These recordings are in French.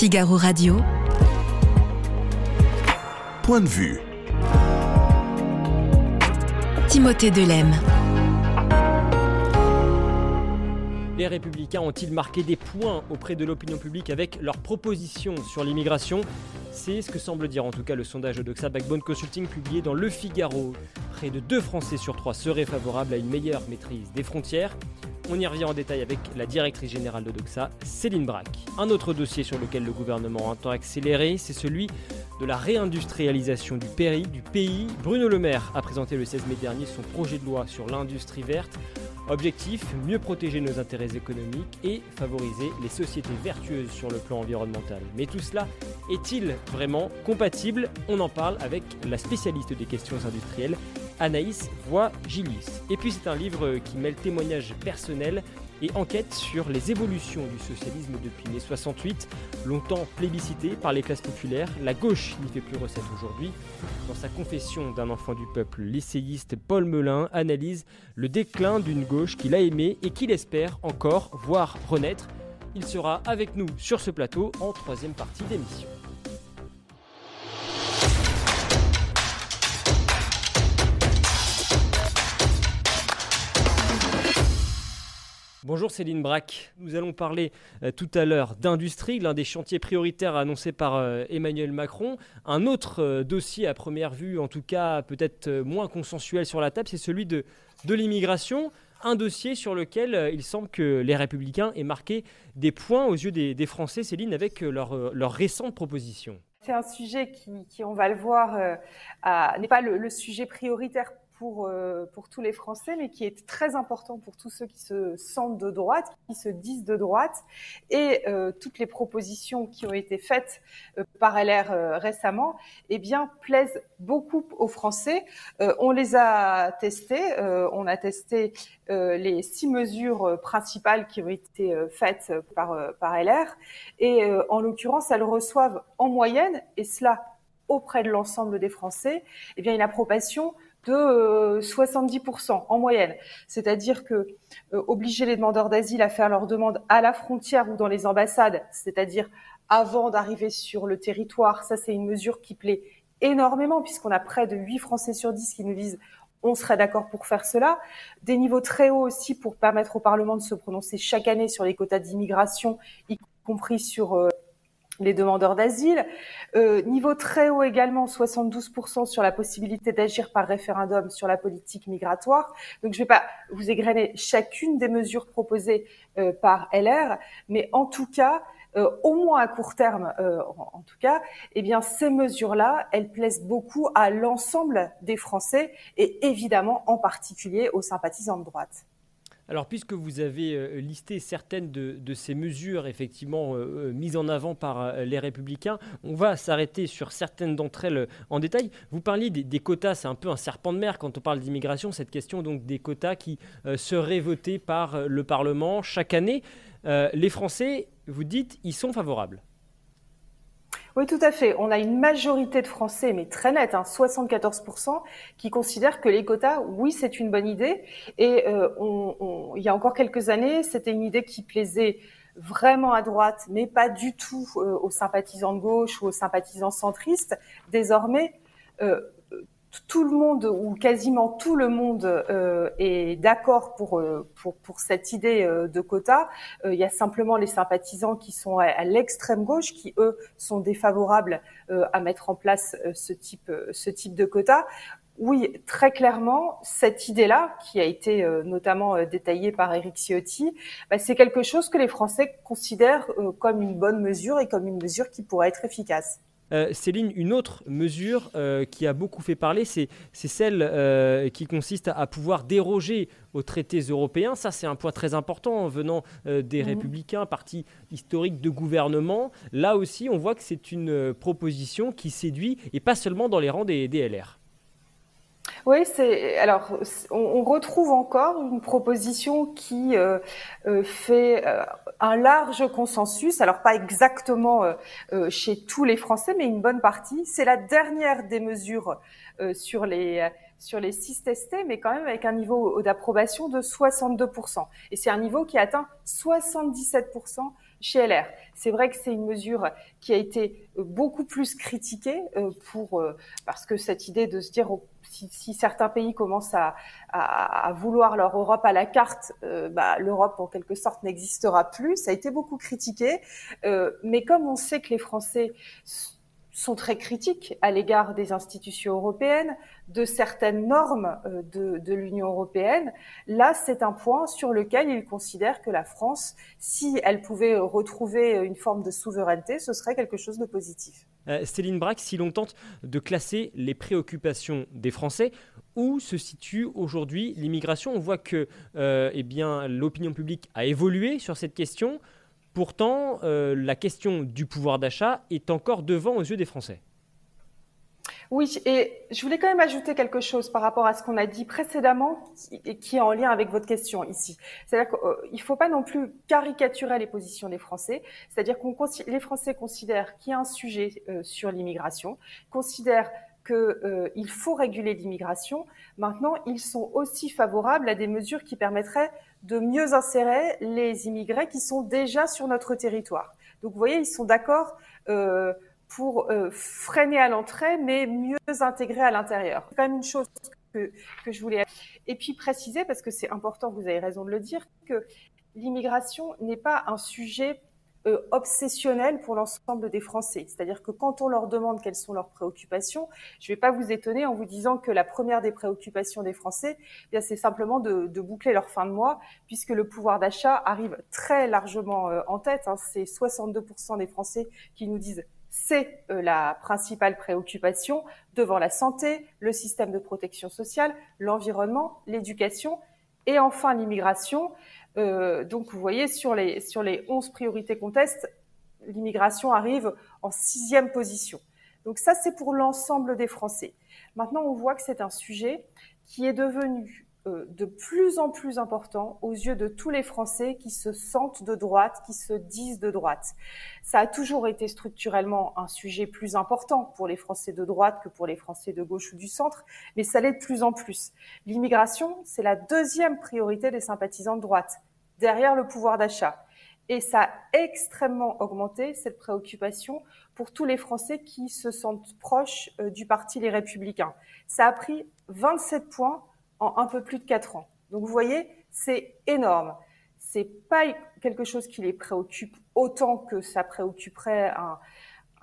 Figaro Radio. Point de vue. Timothée Delem. Les républicains ont-ils marqué des points auprès de l'opinion publique avec leurs propositions sur l'immigration? C'est ce que semble dire en tout cas le sondage Doxa Backbone Consulting publié dans Le Figaro. Près de 2 Français sur 3 seraient favorables à une meilleure maîtrise des frontières. On y revient en détail avec la directrice générale de Doxa, Céline Braque. Un autre dossier sur lequel le gouvernement entend accélérer, c'est celui de la réindustrialisation du du pays. Bruno Le Maire a présenté le 16 mai dernier son projet de loi sur l'industrie verte. Objectif, mieux protéger nos intérêts économiques et favoriser les sociétés vertueuses sur le plan environnemental. Mais tout cela est-il vraiment compatible? On en parle avec la spécialiste des questions industrielles, Anaïs Voix-Gilius. Et puis c'est un livre qui mêle témoignages personnels et enquête sur les évolutions du socialisme depuis mai 68, longtemps plébiscité par les classes populaires. La gauche n'y fait plus recette aujourd'hui. Dans sa confession d'un enfant du peuple, l'essayiste Paul Melun analyse le déclin d'une gauche qu'il a aimée et qu'il espère encore voir renaître. Il sera avec nous sur ce plateau en troisième partie d'émission. Bonjour Céline Braque. Nous allons parler euh, tout à l'heure d'industrie, l'un des chantiers prioritaires annoncés par euh, Emmanuel Macron. Un autre euh, dossier à première vue, en tout cas peut-être moins consensuel sur la table, c'est celui de, de l'immigration. Un dossier sur lequel il semble que les républicains aient marqué des points aux yeux des, Français, Céline, avec leurs leur récentes propositions. C'est un sujet qui, on va le voir, n'est pas le, le sujet prioritaire pour, euh, pour tous les Français, mais qui est très important pour tous ceux qui se sentent de droite, qui se disent de droite. Et euh, toutes les propositions qui ont été faites euh, par LR récemment, eh bien, plaisent beaucoup aux Français. on les a testées. on a testé les six mesures principales qui ont été faites par, par LR. Et en l'occurrence, elles reçoivent en moyenne, et cela auprès de l'ensemble des Français, eh bien, une approbation de 70% euh, en moyenne. C'est-à-dire que euh, obliger les demandeurs d'asile à faire leur demande à la frontière ou dans les ambassades, c'est-à-dire avant d'arriver sur le territoire, ça c'est une mesure qui plaît énormément puisqu'on a près de 8 Français sur 10 qui nous disent on serait d'accord pour faire cela. Des niveaux très hauts aussi pour permettre au Parlement de se prononcer chaque année sur les quotas d'immigration, y compris sur euh, les demandeurs d'asile. Euh, niveau très haut également, 72% sur la possibilité d'agir par référendum sur la politique migratoire. Donc je ne vais pas vous égrener chacune des mesures proposées euh, par LR, mais en tout cas, euh, au moins à court terme, en, en, tout cas, eh bien ces mesures-là, elles plaisent beaucoup à l'ensemble des Français et évidemment en particulier aux sympathisants de droite. Alors, puisque vous avez euh, listé certaines de, ces mesures effectivement euh, euh, mises en avant par les Républicains, on va s'arrêter sur certaines d'entre elles en détail. Vous parliez des, quotas, c'est un peu un serpent de mer quand on parle d'immigration, cette question donc des quotas qui seraient votés par le Parlement chaque année. les Français, vous dites, ils sont favorables. Oui, tout à fait. On a une majorité de Français, mais très nette, hein, 74%, qui considèrent que les quotas, oui, c'est une bonne idée. Et euh, on, il y a encore quelques années, c'était une idée qui plaisait vraiment à droite, mais pas du tout euh, aux sympathisants de gauche ou aux sympathisants centristes. Désormais, euh, tout le monde ou quasiment tout le monde euh, est d'accord pour, euh, pour, pour cette idée euh, de quota. il y a simplement les sympathisants qui sont à, l'extrême gauche qui eux sont défavorables à mettre en place ce type ce type de quota. Oui, très clairement, cette idée-là, qui a été notamment détaillée par Eric Ciotti, bah, c'est quelque chose que les Français considèrent comme une bonne mesure et comme une mesure qui pourrait être efficace. Euh, Céline, une autre mesure euh, qui a beaucoup fait parler, c'est celle euh, qui consiste à, pouvoir déroger aux traités européens. Ça, c'est un point très important venant des mhm. républicains, parti historique de gouvernement. Là aussi, on voit que c'est une proposition qui séduit, et pas seulement dans les rangs des, des LR. Oui, c'est alors on, retrouve encore une proposition qui euh, euh, fait euh, un large consensus. Alors pas exactement chez tous les Français, mais une bonne partie. C'est la dernière des mesures sur les sur les six testés, mais quand même avec un niveau d'approbation de 62%. Et c'est un niveau qui atteint 77% chez LR. C'est vrai que c'est une mesure qui a été beaucoup plus critiquée euh, pour euh, parce que cette idée de se dire oh, si, certains pays commencent à, à, vouloir leur Europe à la carte, euh, bah, l'Europe en quelque sorte n'existera plus. Ça a été beaucoup critiqué, mais comme on sait que les Français sont très critiques à l'égard des institutions européennes, de certaines normes euh, de, l'Union européenne. Là, c'est un point sur lequel ils considèrent que la France, si elle pouvait retrouver une forme de souveraineté, ce serait quelque chose de positif. Euh, Céline Braque, si l'on tente de classer les préoccupations des Français, où se situe aujourd'hui l'immigration? On voit que euh, eh l'opinion publique a évolué sur cette question. Pourtant, euh, la question du pouvoir d'achat est encore devant aux yeux des Français. Oui, et je voulais quand même ajouter quelque chose par rapport à ce qu'on a dit précédemment et qui est en lien avec votre question ici. C'est-à-dire qu'il ne faut pas non plus caricaturer les positions des Français. C'est-à-dire que les Français considèrent qu'il y a un sujet euh, sur l'immigration, considèrent qu'il euh, faut réguler l'immigration. Maintenant, ils sont aussi favorables à des mesures qui permettraient de mieux insérer les immigrés qui sont déjà sur notre territoire. Donc, vous voyez, ils sont d'accord euh, pour euh, freiner à l'entrée, mais mieux intégrer à l'intérieur. C'est quand même une chose que, que je voulais. Et puis préciser, parce que c'est important, vous avez raison de le dire, que l'immigration n'est pas un sujet euh, obsessionnel pour l'ensemble des Français. C'est-à-dire que quand on leur demande quelles sont leurs préoccupations, je ne vais pas vous étonner en vous disant que la première des préoccupations des Français, eh c'est simplement de, boucler leur fin de mois, puisque le pouvoir d'achat arrive très largement euh, en tête. Hein. C'est 62% des Français qui nous disent c'est euh, la principale préoccupation devant la santé, le système de protection sociale, l'environnement, l'éducation et enfin l'immigration. Euh, donc, vous voyez, sur les, sur les 11 priorités qu'on teste, l'immigration arrive en sixième position. Donc ça, c'est pour l'ensemble des Français. Maintenant, on voit que c'est un sujet qui est devenu de plus en plus important aux yeux de tous les Français qui se sentent de droite, qui se disent de droite. Ça a toujours été structurellement un sujet plus important pour les Français de droite que pour les Français de gauche ou du centre, mais ça l'est de plus en plus. L'immigration, c'est la deuxième priorité des sympathisants de droite, derrière le pouvoir d'achat. Et ça a extrêmement augmenté cette préoccupation pour tous les Français qui se sentent proches euh, du parti Les Républicains. Ça a pris 27 points en un peu plus de quatre ans. Donc vous voyez, c'est énorme. C'est pas quelque chose qui les préoccupe autant que ça préoccuperait un,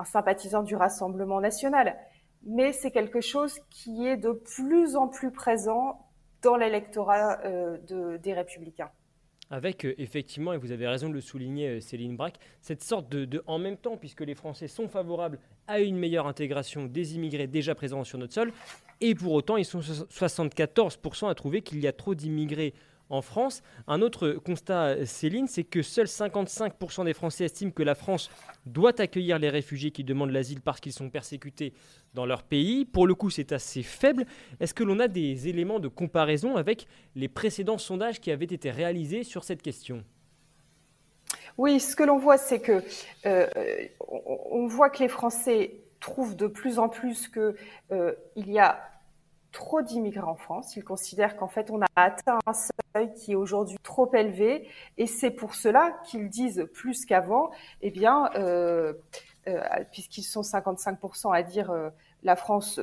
sympathisant du Rassemblement national, mais c'est quelque chose qui est de plus en plus présent dans l'électorat euh, des Républicains. Avec euh, effectivement, et vous avez raison de le souligner, euh, Céline Braque, cette sorte de en même temps, puisque les Français sont favorables à une meilleure intégration des immigrés déjà présents sur notre sol, et pour autant, ils sont 74% à trouver qu'il y a trop d'immigrés en France. Un autre constat, Céline, c'est que seuls 55% des Français estiment que la France doit accueillir les réfugiés qui demandent l'asile parce qu'ils sont persécutés dans leur pays. Pour le coup, c'est assez faible. Est-ce que l'on a des éléments de comparaison avec les précédents sondages qui avaient été réalisés sur cette question? Oui, ce que l'on voit, c'est que euh, on voit que les Français trouvent de plus en plus qu'il euh, y a trop d'immigrés en France. Ils considèrent qu'en fait, on a atteint un seuil qui est aujourd'hui trop élevé. Et c'est pour cela qu'ils disent plus qu'avant, eh bien, euh, euh, puisqu'ils sont 55% à dire la France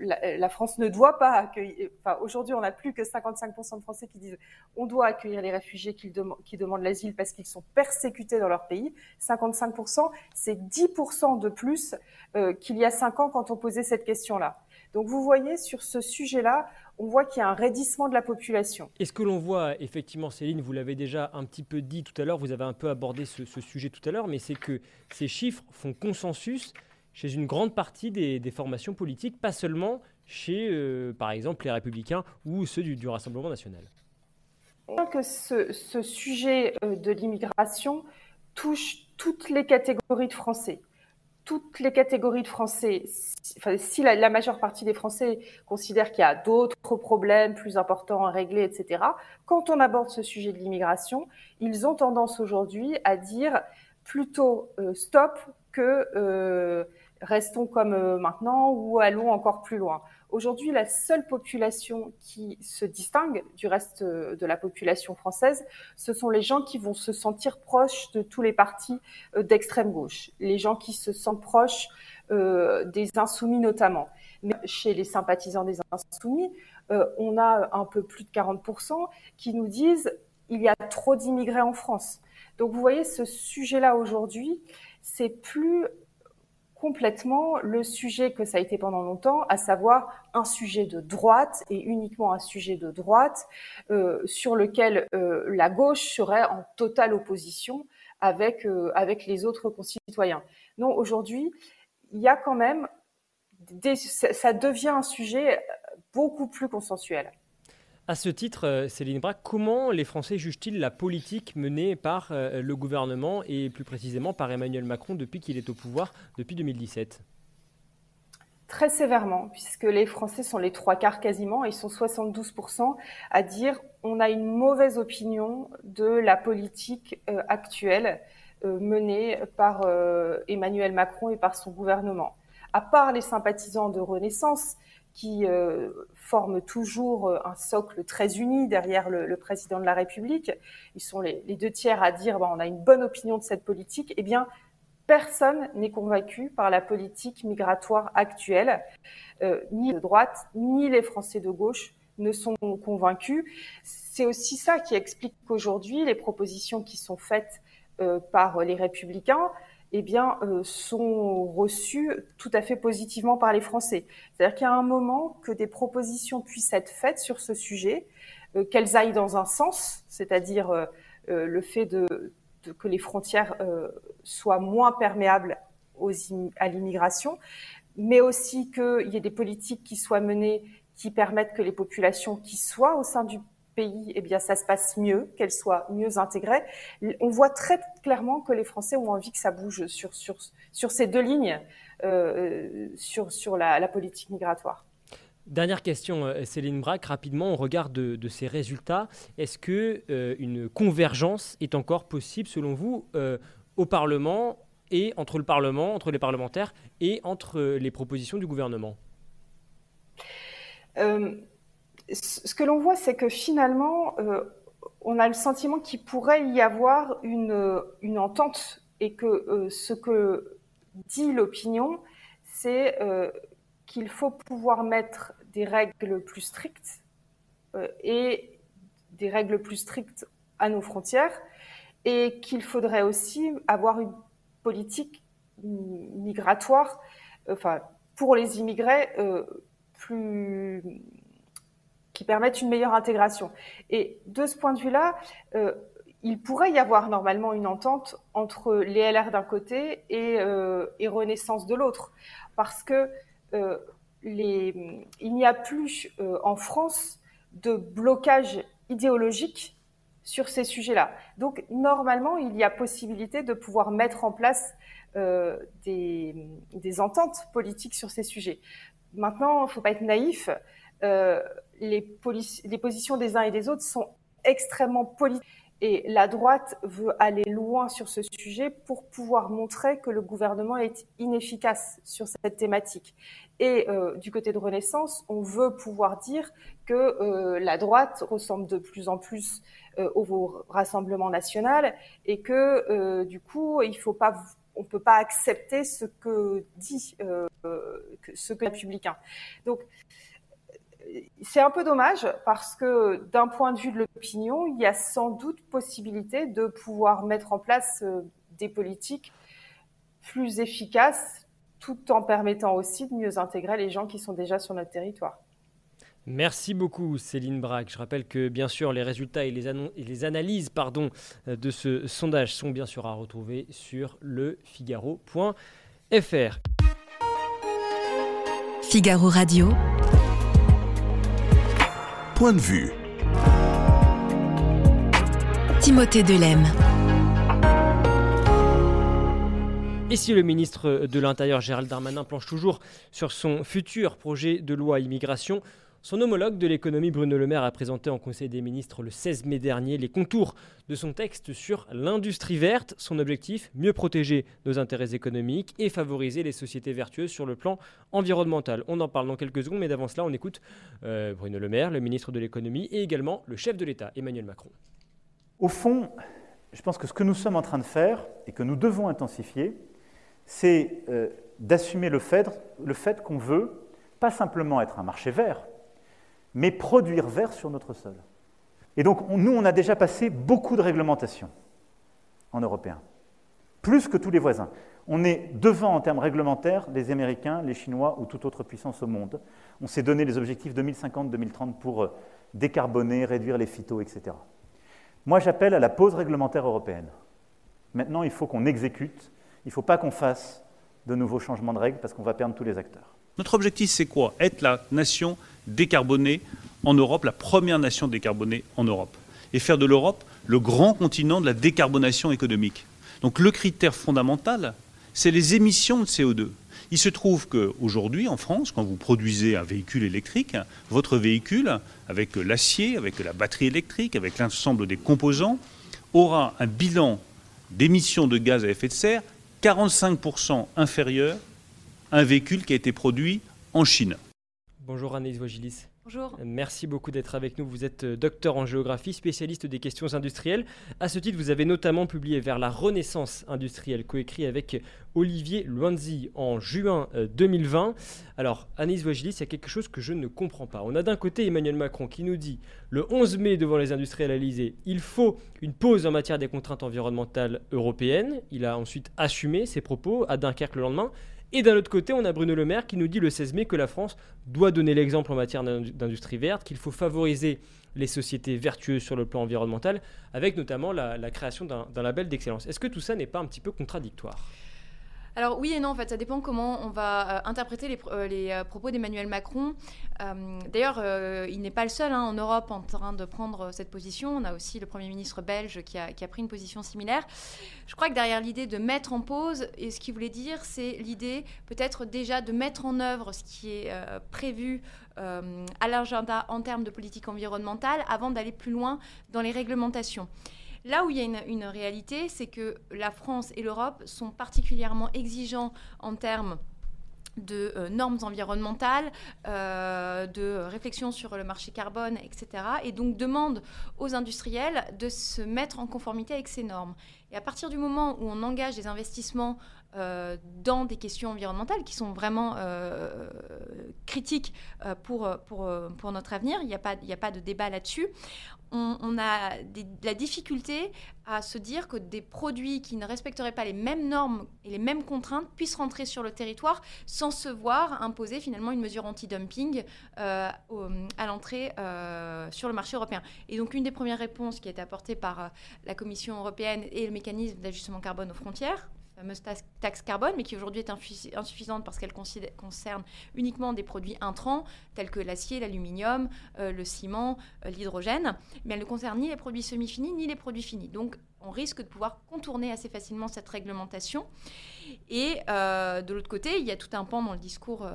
la, France ne doit pas accueillir. Enfin, aujourd'hui, on n'a plus que 55% de Français qui disent on doit accueillir les réfugiés qui, qui demandent l'asile parce qu'ils sont persécutés dans leur pays. 55%, c'est 10% de plus euh, qu'il y a 5 ans quand on posait cette question-là. Donc, vous voyez, sur ce sujet-là, on voit qu'il y a un raidissement de la population. Et ce que l'on voit, effectivement, Céline, vous l'avez déjà un petit peu dit tout à l'heure, vous avez un peu abordé ce, ce sujet tout à l'heure, mais c'est que ces chiffres font consensus chez une grande partie des, formations politiques, pas seulement chez, euh, par exemple, les républicains ou ceux du, Rassemblement national. Que ce, ce sujet euh, de l'immigration touche toutes les catégories de Français. Toutes les catégories de Français, si la, majeure partie des Français considèrent qu'il y a d'autres problèmes plus importants à régler, etc., quand on aborde ce sujet de l'immigration, ils ont tendance aujourd'hui à dire plutôt euh, stop que restons comme euh, maintenant ou allons encore plus loin. Aujourd'hui, la seule population qui se distingue du reste de la population française, ce sont les gens qui vont se sentir proches de tous les partis euh, d'extrême gauche, les gens qui se sentent proches euh, des insoumis notamment. Mais chez les sympathisants des insoumis, euh, on a un peu plus de 40% qui nous disent il y a trop d'immigrés en France. Donc vous voyez, ce sujet-là aujourd'hui, c'est plus complètement le sujet que ça a été pendant longtemps, à savoir un sujet de droite et uniquement un sujet de droite euh, sur lequel euh, la gauche serait en totale opposition avec, euh, avec les autres concitoyens. Non, aujourd'hui, il y a quand même, ça devient un sujet beaucoup plus consensuel. À ce titre, euh, Céline Braque, comment les Français jugent-ils la politique menée par euh, le gouvernement et plus précisément par Emmanuel Macron depuis qu'il est au pouvoir, depuis 2017 Très sévèrement, puisque les Français sont les trois quarts quasiment, ils sont 72% à dire on a une mauvaise opinion de la politique euh, actuelle menée par Emmanuel Macron et par son gouvernement. À part les sympathisants de Renaissance, qui euh, forment toujours euh, un socle très uni derrière le, président de la République. Ils sont les, deux tiers à dire bah, on a une bonne opinion de cette politique. Eh bien, personne n'est convaincu par la politique migratoire actuelle. Euh, ni de droite, ni les Français de gauche ne sont convaincus. C'est aussi ça qui explique qu'aujourd'hui, les propositions qui sont faites par les républicains eh bien, euh, sont reçus tout à fait positivement par les Français. C'est-à-dire qu'il y a un moment que des propositions puissent être faites sur ce sujet, euh, qu'elles aillent dans un sens, c'est-à-dire euh, le fait de, que les frontières soient moins perméables aux, à l'immigration, mais aussi qu'il y ait des politiques qui soient menées qui permettent que les populations qui soient au sein du pays, eh bien, ça se passe mieux, qu'elle soit mieux intégrée. On voit très clairement que les Français ont envie que ça bouge sur, sur, sur ces deux lignes, euh, sur, sur la, politique migratoire. Dernière question, euh, Céline Braque, rapidement, on regarde de, ces résultats. Est-ce que euh, une convergence est encore possible, selon vous, au Parlement et entre le Parlement, entre les parlementaires et entre les propositions du gouvernement? Ce que l'on voit, c'est que finalement, euh, on a le sentiment qu'il pourrait y avoir une, une entente et que euh, ce que dit l'opinion, c'est euh, qu'il faut pouvoir mettre des règles plus strictes et des règles plus strictes à nos frontières et qu'il faudrait aussi avoir une politique migratoire, enfin, pour les immigrés plus permettent une meilleure intégration. Et de ce point de vue-là, euh, il pourrait y avoir normalement une entente entre les LR d'un côté et, euh, Renaissance de l'autre, parce que euh, les, il n'y a plus en France de blocage idéologique sur ces sujets-là. Donc normalement, il y a possibilité de pouvoir mettre en place des, des, ententes politiques sur ces sujets. Maintenant, il ne faut pas être naïf les, positions des uns et des autres sont extrêmement politiques. Et la droite veut aller loin sur ce sujet pour pouvoir montrer que le gouvernement est inefficace sur cette thématique. Et euh, du côté de Renaissance, on veut pouvoir dire que euh, la droite ressemble de plus en plus euh, au Rassemblement national et que du coup, il faut pas, on peut pas accepter ce que dit ce que les. Donc c'est un peu dommage parce que d'un point de vue de l'opinion, il y a sans doute possibilité de pouvoir mettre en place euh, des politiques plus efficaces tout en permettant aussi de mieux intégrer les gens qui sont déjà sur notre territoire. Merci beaucoup Céline Braque. Je rappelle que bien sûr les résultats et les, et les analyses pardon, euh, de ce sondage sont bien sûr à retrouver sur le Figaro.fr. Figaro Radio point de vue. Timothée Delem. Et si le ministre de l'Intérieur Gérald Darmanin planche toujours sur son futur projet de loi immigration, Son homologue de l'économie, Bruno Le Maire, a présenté en Conseil des ministres le 16 mai dernier les contours de son texte sur l'industrie verte. Son objectif, mieux protéger nos intérêts économiques et favoriser les sociétés vertueuses sur le plan environnemental. On en parle dans quelques secondes, mais d'avant cela, on écoute euh, Bruno Le Maire, le ministre de l'économie, et également le chef de l'État, Emmanuel Macron. Au fond, je pense que ce que nous sommes en train de faire et que nous devons intensifier, c'est euh, d'assumer le fait, le fait qu'on veut pas simplement être un marché vert, mais produire vert sur notre sol. Et donc, nous, on a déjà passé beaucoup de réglementations en européen, plus que tous les voisins. On est devant en termes réglementaires les Américains, les Chinois ou toute autre puissance au monde. On s'est donné les objectifs 2050-2030 pour euh, décarboner, réduire les phytos, etc. Moi, j'appelle à la pause réglementaire européenne. Maintenant, il faut qu'on exécute. Il ne faut pas qu'on fasse de nouveaux changements de règles parce qu'on va perdre tous les acteurs. Notre objectif, c'est quoi? Être la nation décarbonée en Europe, la première nation décarbonée en Europe. Et faire de l'Europe le grand continent de la décarbonation économique. Donc le critère fondamental, c'est les émissions de CO2. Il se trouve qu'aujourd'hui, en France, quand vous produisez un véhicule électrique, votre véhicule, avec l'acier, avec la batterie électrique, avec l'ensemble des composants, aura un bilan d'émissions de gaz à effet de serre 45% inférieur un véhicule qui a été produit en Chine. Bonjour Anaïs Vogilis. Bonjour. Merci beaucoup d'être avec nous. Vous êtes euh, docteur en géographie, spécialiste des questions industrielles. À ce titre, vous avez notamment publié Vers la Renaissance industrielle, coécrit avec Olivier Luanzi en juin 2020. Euh, Alors, Anaïs Vogilis, il y a quelque chose que je ne comprends pas. On a d'un côté Emmanuel Macron qui nous dit, le 11 mai devant les industriels à l'Elysée, il faut une pause en matière des contraintes environnementales européennes. Il a ensuite assumé ses propos à Dunkerque le lendemain. Et d'un autre côté, on a Bruno Le Maire qui nous dit le 16 mai que la France doit donner l'exemple en matière d'industrie verte, qu'il faut favoriser les sociétés vertueuses sur le plan environnemental, avec notamment la, création d'un label d'excellence. Est-ce que tout ça n'est pas un petit peu contradictoire? Alors oui et non, en fait, ça dépend comment on va euh, interpréter les, euh, euh, propos d'Emmanuel Macron. D'ailleurs, il n'est pas le seul hein, en Europe en train de prendre cette position. On a aussi le Premier ministre belge qui a, pris une position similaire. Je crois que derrière l'idée de mettre en pause, et ce qu'il voulait dire, c'est l'idée peut-être déjà de mettre en œuvre ce qui est prévu à l'agenda en termes de politique environnementale avant d'aller plus loin dans les réglementations. Là où il y a une, réalité, c'est que la France et l'Europe sont particulièrement exigeants en termes de euh, normes environnementales, euh, de réflexion sur le marché carbone, etc. Et donc demandent aux industriels de se mettre en conformité avec ces normes. Et à partir du moment où on engage des investissements euh, dans des questions environnementales qui sont vraiment critiques pour, notre avenir, il n'y a pas de débat là-dessus, on, a la difficulté à se dire que des produits qui ne respecteraient pas les mêmes normes et les mêmes contraintes puissent rentrer sur le territoire sans se voir imposer finalement une mesure anti-dumping euh, à l'entrée euh, sur le marché européen. Et donc une des premières réponses qui a été apportée par euh, la Commission européenne et le mécanisme d'ajustement carbone aux frontières, fameuse taxe carbone, mais qui aujourd'hui est insuffisante parce qu'elle concerne uniquement des produits intrants tels que l'acier, l'aluminium, euh, le ciment, euh, l'hydrogène, mais elle ne concerne ni les produits semi-finis ni les produits finis. Donc on risque de pouvoir contourner assez facilement cette réglementation. Et euh, de l'autre côté, il y a tout un pan dans le discours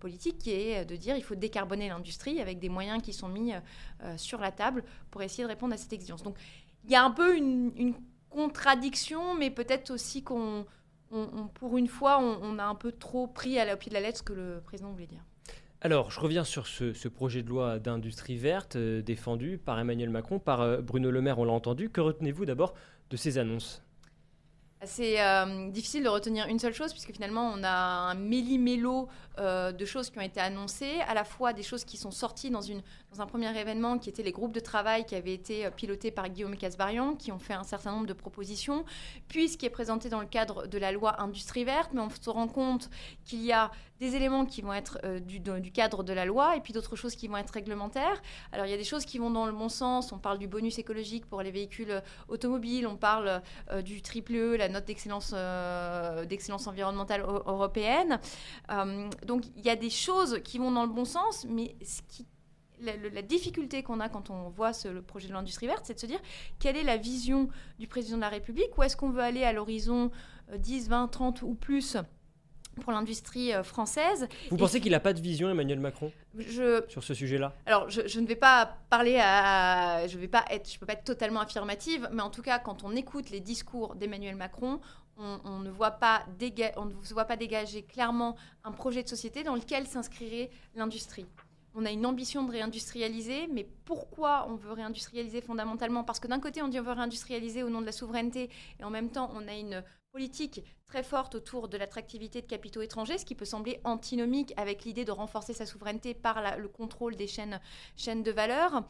politique qui est de dire il faut décarboner l'industrie avec des moyens qui sont mis sur la table pour essayer de répondre à cette exigence. Donc il y a un peu une, une contradiction, mais peut-être aussi qu'on, pour une fois, on, a un peu trop pris à la, au pied de la lettre ce que le président voulait dire. Alors, je reviens sur ce, projet de loi d'industrie verte euh, défendu par Emmanuel Macron, par euh, Bruno Le Maire, on l'a entendu. Que retenez-vous d'abord de ces annonces? C'est euh, difficile de retenir une seule chose, puisque finalement, on a un méli-mélo euh, de choses qui ont été annoncées, à la fois des choses qui sont sorties dans, une, dans un premier événement, qui étaient les groupes de travail qui avaient été euh, pilotés par Guillaume Casbarian, qui ont fait un certain nombre de propositions, puis ce qui est présenté dans le cadre de la loi Industrie verte, mais on se rend compte qu'il y a des éléments qui vont être du, du, cadre de la loi, et puis d'autres choses qui vont être réglementaires. Alors, il y a des choses qui vont dans le bon sens, on parle du bonus écologique pour les véhicules automobiles, on parle du triple E, la note d'excellence euh, d'excellence environnementale européenne. Euh, donc il y a des choses qui vont dans le bon sens, mais ce qui la, difficulté qu'on a quand on voit ce, le projet de l'industrie verte, c'est de se dire quelle est la vision du président de la République, où est-ce qu'on veut aller à l'horizon 10, 20, 30 ou plus pour l'industrie euh, française? Vous pensez qu'il n'a pas de vision, Emmanuel Macron, je... sur ce sujet-là? Alors, je, je, ne vais pas parler à... Je vais pas être... Je peux pas être totalement affirmative, mais en tout cas, quand on écoute les discours d'Emmanuel Macron, on, on, ne voit pas déga... on ne voit pas dégager clairement un projet de société dans lequel s'inscrirait l'industrie. On a une ambition de réindustrialiser, mais pourquoi on veut réindustrialiser fondamentalement? Parce que d'un côté, on dit on veut réindustrialiser au nom de la souveraineté, et en même temps, on a une politique très forte autour de l'attractivité de capitaux étrangers, ce qui peut sembler antinomique avec l'idée de renforcer sa souveraineté par le contrôle des chaînes, de valeur.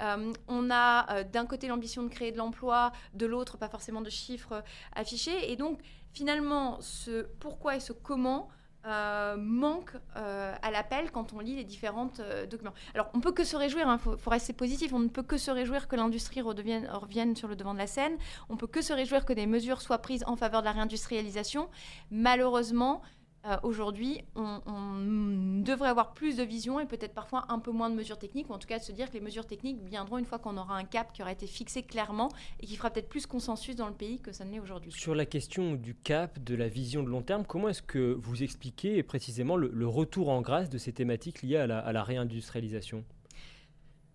Euh, on a euh, d'un côté l'ambition de créer de l'emploi, de l'autre pas forcément de chiffres affichés. Et donc finalement, ce pourquoi et ce comment euh, manque euh, à l'appel quand on lit les différents euh, documents. Alors, on peut que se réjouir, il hein, faut, faut, rester positif, on ne peut que se réjouir que l'industrie revienne sur le devant de la scène, on peut que se réjouir que des mesures soient prises en faveur de la réindustrialisation. Malheureusement, euh, aujourd'hui, on, on, devrait avoir plus de vision et peut-être parfois un peu moins de mesures techniques, ou en tout cas de se dire que les mesures techniques viendront une fois qu'on aura un cap qui aura été fixé clairement et qui fera peut-être plus consensus dans le pays que ça ne l'est aujourd'hui. Sur la question du cap, de la vision de long terme, comment est-ce que vous expliquez précisément le, le, retour en grâce de ces thématiques liées à la, à la réindustrialisation?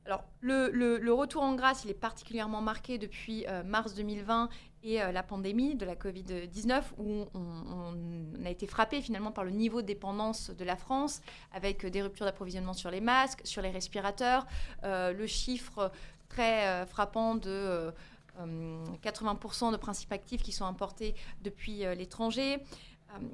Alors, le, le, le, retour en grâce, il est particulièrement marqué depuis euh, mars 2020 et euh, la pandémie de la Covid-19, où on, a été frappé finalement par le niveau de dépendance de la France, avec des ruptures d'approvisionnement sur les masques, sur les respirateurs, euh, le chiffre très euh, frappant de 80% euh, de principes actifs qui sont importés depuis euh, l'étranger.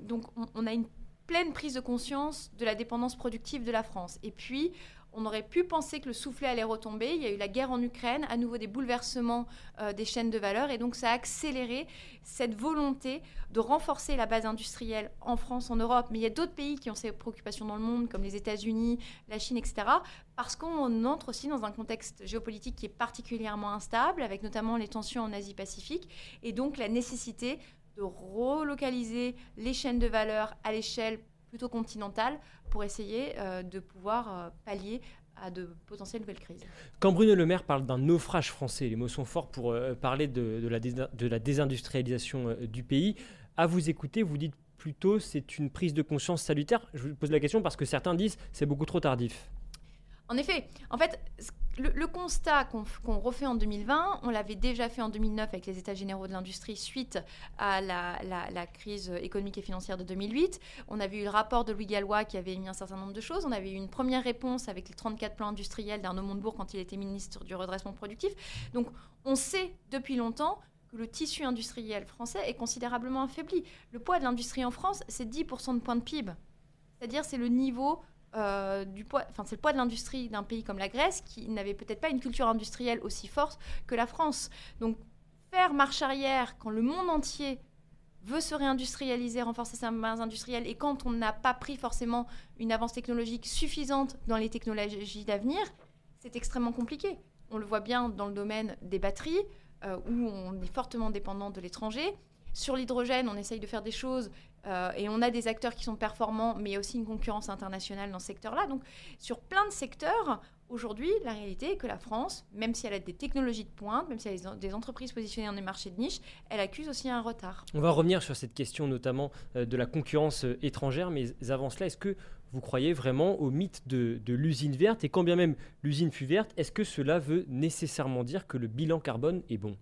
donc on, on a une pleine prise de conscience de la dépendance productive de la France. Et puis, on aurait pu penser que le soufflet allait retomber. Il y a eu la guerre en Ukraine, à nouveau des bouleversements euh, des chaînes de valeur, et donc ça a accéléré cette volonté de renforcer la base industrielle en France, en Europe. Mais il y a d'autres pays qui ont ces préoccupations dans le monde, comme les États-Unis, la Chine, etc. Parce qu'on entre aussi dans un contexte géopolitique qui est particulièrement instable, avec notamment les tensions en Asie-Pacifique, et donc la nécessité de relocaliser les chaînes de valeur à l'échelle plutôt continentale pour essayer euh, de pouvoir euh, pallier à de potentielles nouvelles crises. Quand Bruno Le Maire parle d'un naufrage français, les mots sont forts pour euh, parler de, de, la de, la désindustrialisation du pays. À vous écouter, vous dites plutôt c'est une prise de conscience salutaire. Je vous pose la question parce que certains disent c'est beaucoup trop tardif. En effet, en fait, le, constat qu'on qu refait en 2020, on l'avait déjà fait en 2009 avec les États généraux de l'industrie suite à la, crise économique et financière de 2008. On avait eu le rapport de Louis Gallois qui avait mis un certain nombre de choses. On avait eu une première réponse avec les 34 plans industriels d'Arnaud Montebourg quand il était ministre du redressement productif. Donc on sait depuis longtemps que le tissu industriel français est considérablement affaibli. Le poids de l'industrie en France, c'est 10% de points de PIB. C'est-à-dire c'est le niveau euh, du poids, enfin c'est le poids de l'industrie d'un pays comme la Grèce qui n'avait peut-être pas une culture industrielle aussi forte que la France. Donc faire marche arrière quand le monde entier veut se réindustrialiser, renforcer sa base industrielle et quand on n'a pas pris forcément une avance technologique suffisante dans les technologies d'avenir, c'est extrêmement compliqué. On le voit bien dans le domaine des batteries euh, où on est fortement dépendant de l'étranger. Sur l'hydrogène, on essaye de faire des choses euh, et on a des acteurs qui sont performants, mais il y a aussi une concurrence internationale dans ce secteur-là. Donc, sur plein de secteurs, aujourd'hui, la réalité est que la France, même si elle a des technologies de pointe, même si elle a des entreprises positionnées dans des marchés de niche, elle accuse aussi un retard. On va revenir sur cette question notamment euh, de la concurrence euh, étrangère, mais avant cela, est-ce que vous croyez vraiment au mythe de, de l'usine verte? Et quand bien même l'usine fut verte, est-ce que cela veut nécessairement dire que le bilan carbone est bon?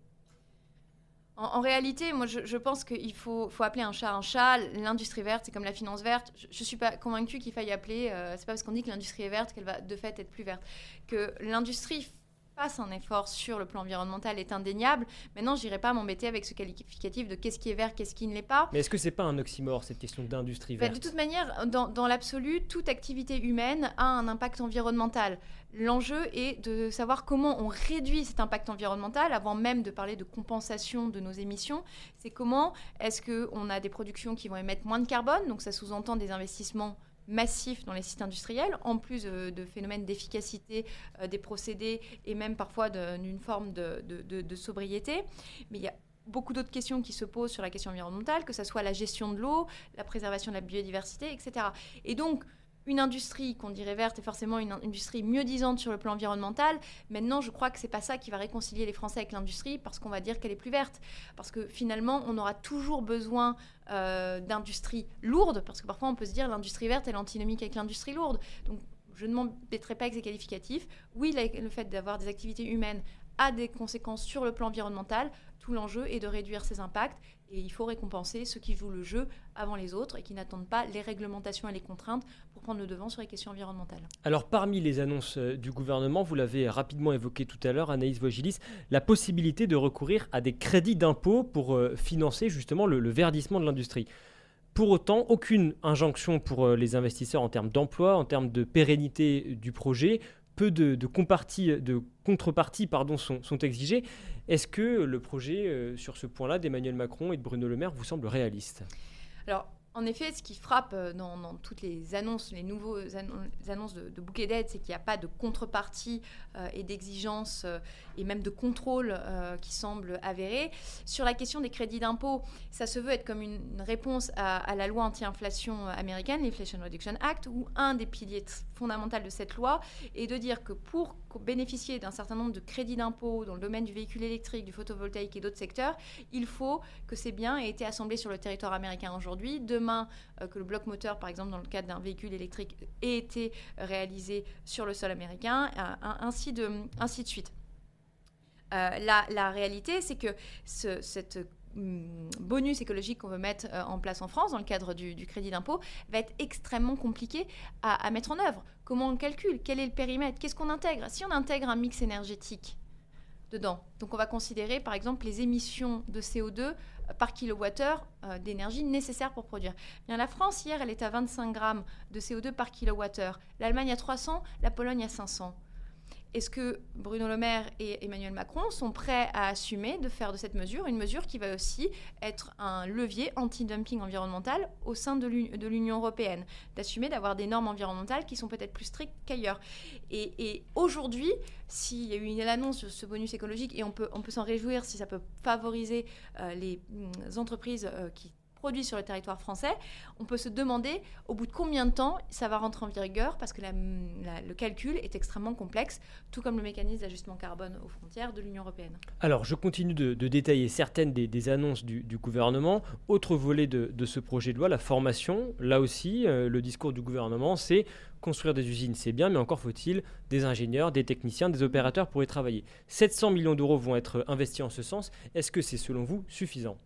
En, réalité, moi, je, pense qu'il faut, faut, appeler un chat un chat. L'industrie verte, c'est comme la finance verte. Je ne suis pas convaincue qu'il faille appeler. Euh, c'est pas parce qu'on dit que l'industrie est verte qu'elle va de fait être plus verte. Que l'industrie fasse un effort sur le plan environnemental est indéniable. Maintenant, je n'irai pas m'embêter avec ce qualificatif de qu'est-ce qui est vert, qu'est-ce qui ne l'est pas. Mais est-ce que c'est pas un oxymore cette question d'industrie verte bah, De toute manière, dans, dans l'absolu, toute activité humaine a un impact environnemental. L'enjeu est de savoir comment on réduit cet impact environnemental avant même de parler de compensation de nos émissions. C'est comment est-ce qu'on a des productions qui vont émettre moins de carbone, donc ça sous-entend des investissements massif dans les sites industriels, en plus de, de phénomènes d'efficacité euh, des procédés et même parfois d'une forme de, sobriété. Mais il y a beaucoup d'autres questions qui se posent sur la question environnementale, que ce soit la gestion de l'eau, la préservation de la biodiversité, etc. Et donc, une industrie qu'on dirait verte est forcément une industrie mieux disante sur le plan environnemental. Maintenant, je crois que c'est pas ça qui va réconcilier les Français avec l'industrie parce qu'on va dire qu'elle est plus verte. Parce que finalement, on aura toujours besoin euh, d'industrie lourde parce que parfois on peut se dire l'industrie verte est antinomique avec l'industrie lourde. Donc, je ne m'embêterai pas avec ces qualificatifs. Oui, le fait d'avoir des activités humaines a des conséquences sur le plan environnemental. Tout l'enjeu est de réduire ces impacts et il faut récompenser ceux qui jouent le jeu avant les autres et qui n'attendent pas les réglementations et les contraintes pour prendre le devant sur les questions environnementales. Alors parmi les annonces euh, du gouvernement, vous l'avez rapidement évoqué tout à l'heure, Anaïs Vogilis, la possibilité de recourir à des crédits d'impôt pour euh, financer justement le, verdissement de l'industrie. Pour autant, aucune injonction pour euh, les investisseurs en termes d'emploi, en termes de pérennité du projet, peu de, contreparties sont exigées. Est-ce que le projet euh, sur ce point-là d'Emmanuel Macron et de Bruno Le Maire vous semble réaliste? Alors, en effet, ce qui frappe euh, dans, toutes les annonces, les nouveaux annonces de, de bouquet d'aide, c'est qu'il n'y a pas de contrepartie euh, et d'exigence et même de contrôle qui semble avéré. Sur la question des crédits d'impôt, ça se veut être comme une, réponse à, la loi anti-inflation américaine, l'Inflation Reduction Act, où un des piliers fondamentaux de cette loi est de dire que pour bénéficier d'un certain nombre de crédits d'impôt dans le domaine du véhicule électrique, du photovoltaïque et d'autres secteurs, il faut que ces biens aient été assemblés sur le territoire américain aujourd'hui. Euh, que le bloc moteur, par exemple, dans le cadre d'un véhicule électrique, ait été réalisé sur le sol américain, euh, ainsi, de, ainsi de suite. Euh, la, réalité, c'est que ce, cette bonus écologique qu'on veut mettre en place en France dans le cadre du, crédit d'impôt va être extrêmement compliqué à, mettre en œuvre. Comment on calcule? Quel est le périmètre? Qu'est-ce qu'on intègre? Si on intègre un mix énergétique dedans, donc on va considérer par exemple les émissions de CO2 par kilowattheure euh, d'énergie nécessaire pour produire. Bien, la France, hier, elle est à 25 grammes de CO2 par kilowattheure. L'Allemagne à 300, la Pologne à 500. Est-ce que Bruno Le Maire et Emmanuel Macron sont prêts à assumer de faire de cette mesure une mesure qui va aussi être un levier anti-dumping environnemental au sein de l'Union européenne D'assumer d'avoir des normes environnementales qui sont peut-être plus strictes qu'ailleurs. Et, aujourd'hui, s'il y a eu l'annonce de ce bonus écologique, et on peut, on peut s'en réjouir si ça peut favoriser euh, les mm, entreprises euh, qui produit sur le territoire français, on peut se demander au bout de combien de temps ça va rentrer en vigueur parce que le calcul est extrêmement complexe, tout comme le mécanisme d'ajustement carbone aux frontières de l'Union européenne. Alors, je continue de, détailler certaines des, annonces du, gouvernement. Autre volet de, ce projet de loi, la formation. Là aussi, euh, le discours du gouvernement, c'est construire des usines, c'est bien, mais encore faut-il des ingénieurs, des techniciens, des opérateurs pour y travailler. 700 millions d'euros vont être investis en ce sens. Est-ce que c'est selon vous suffisant?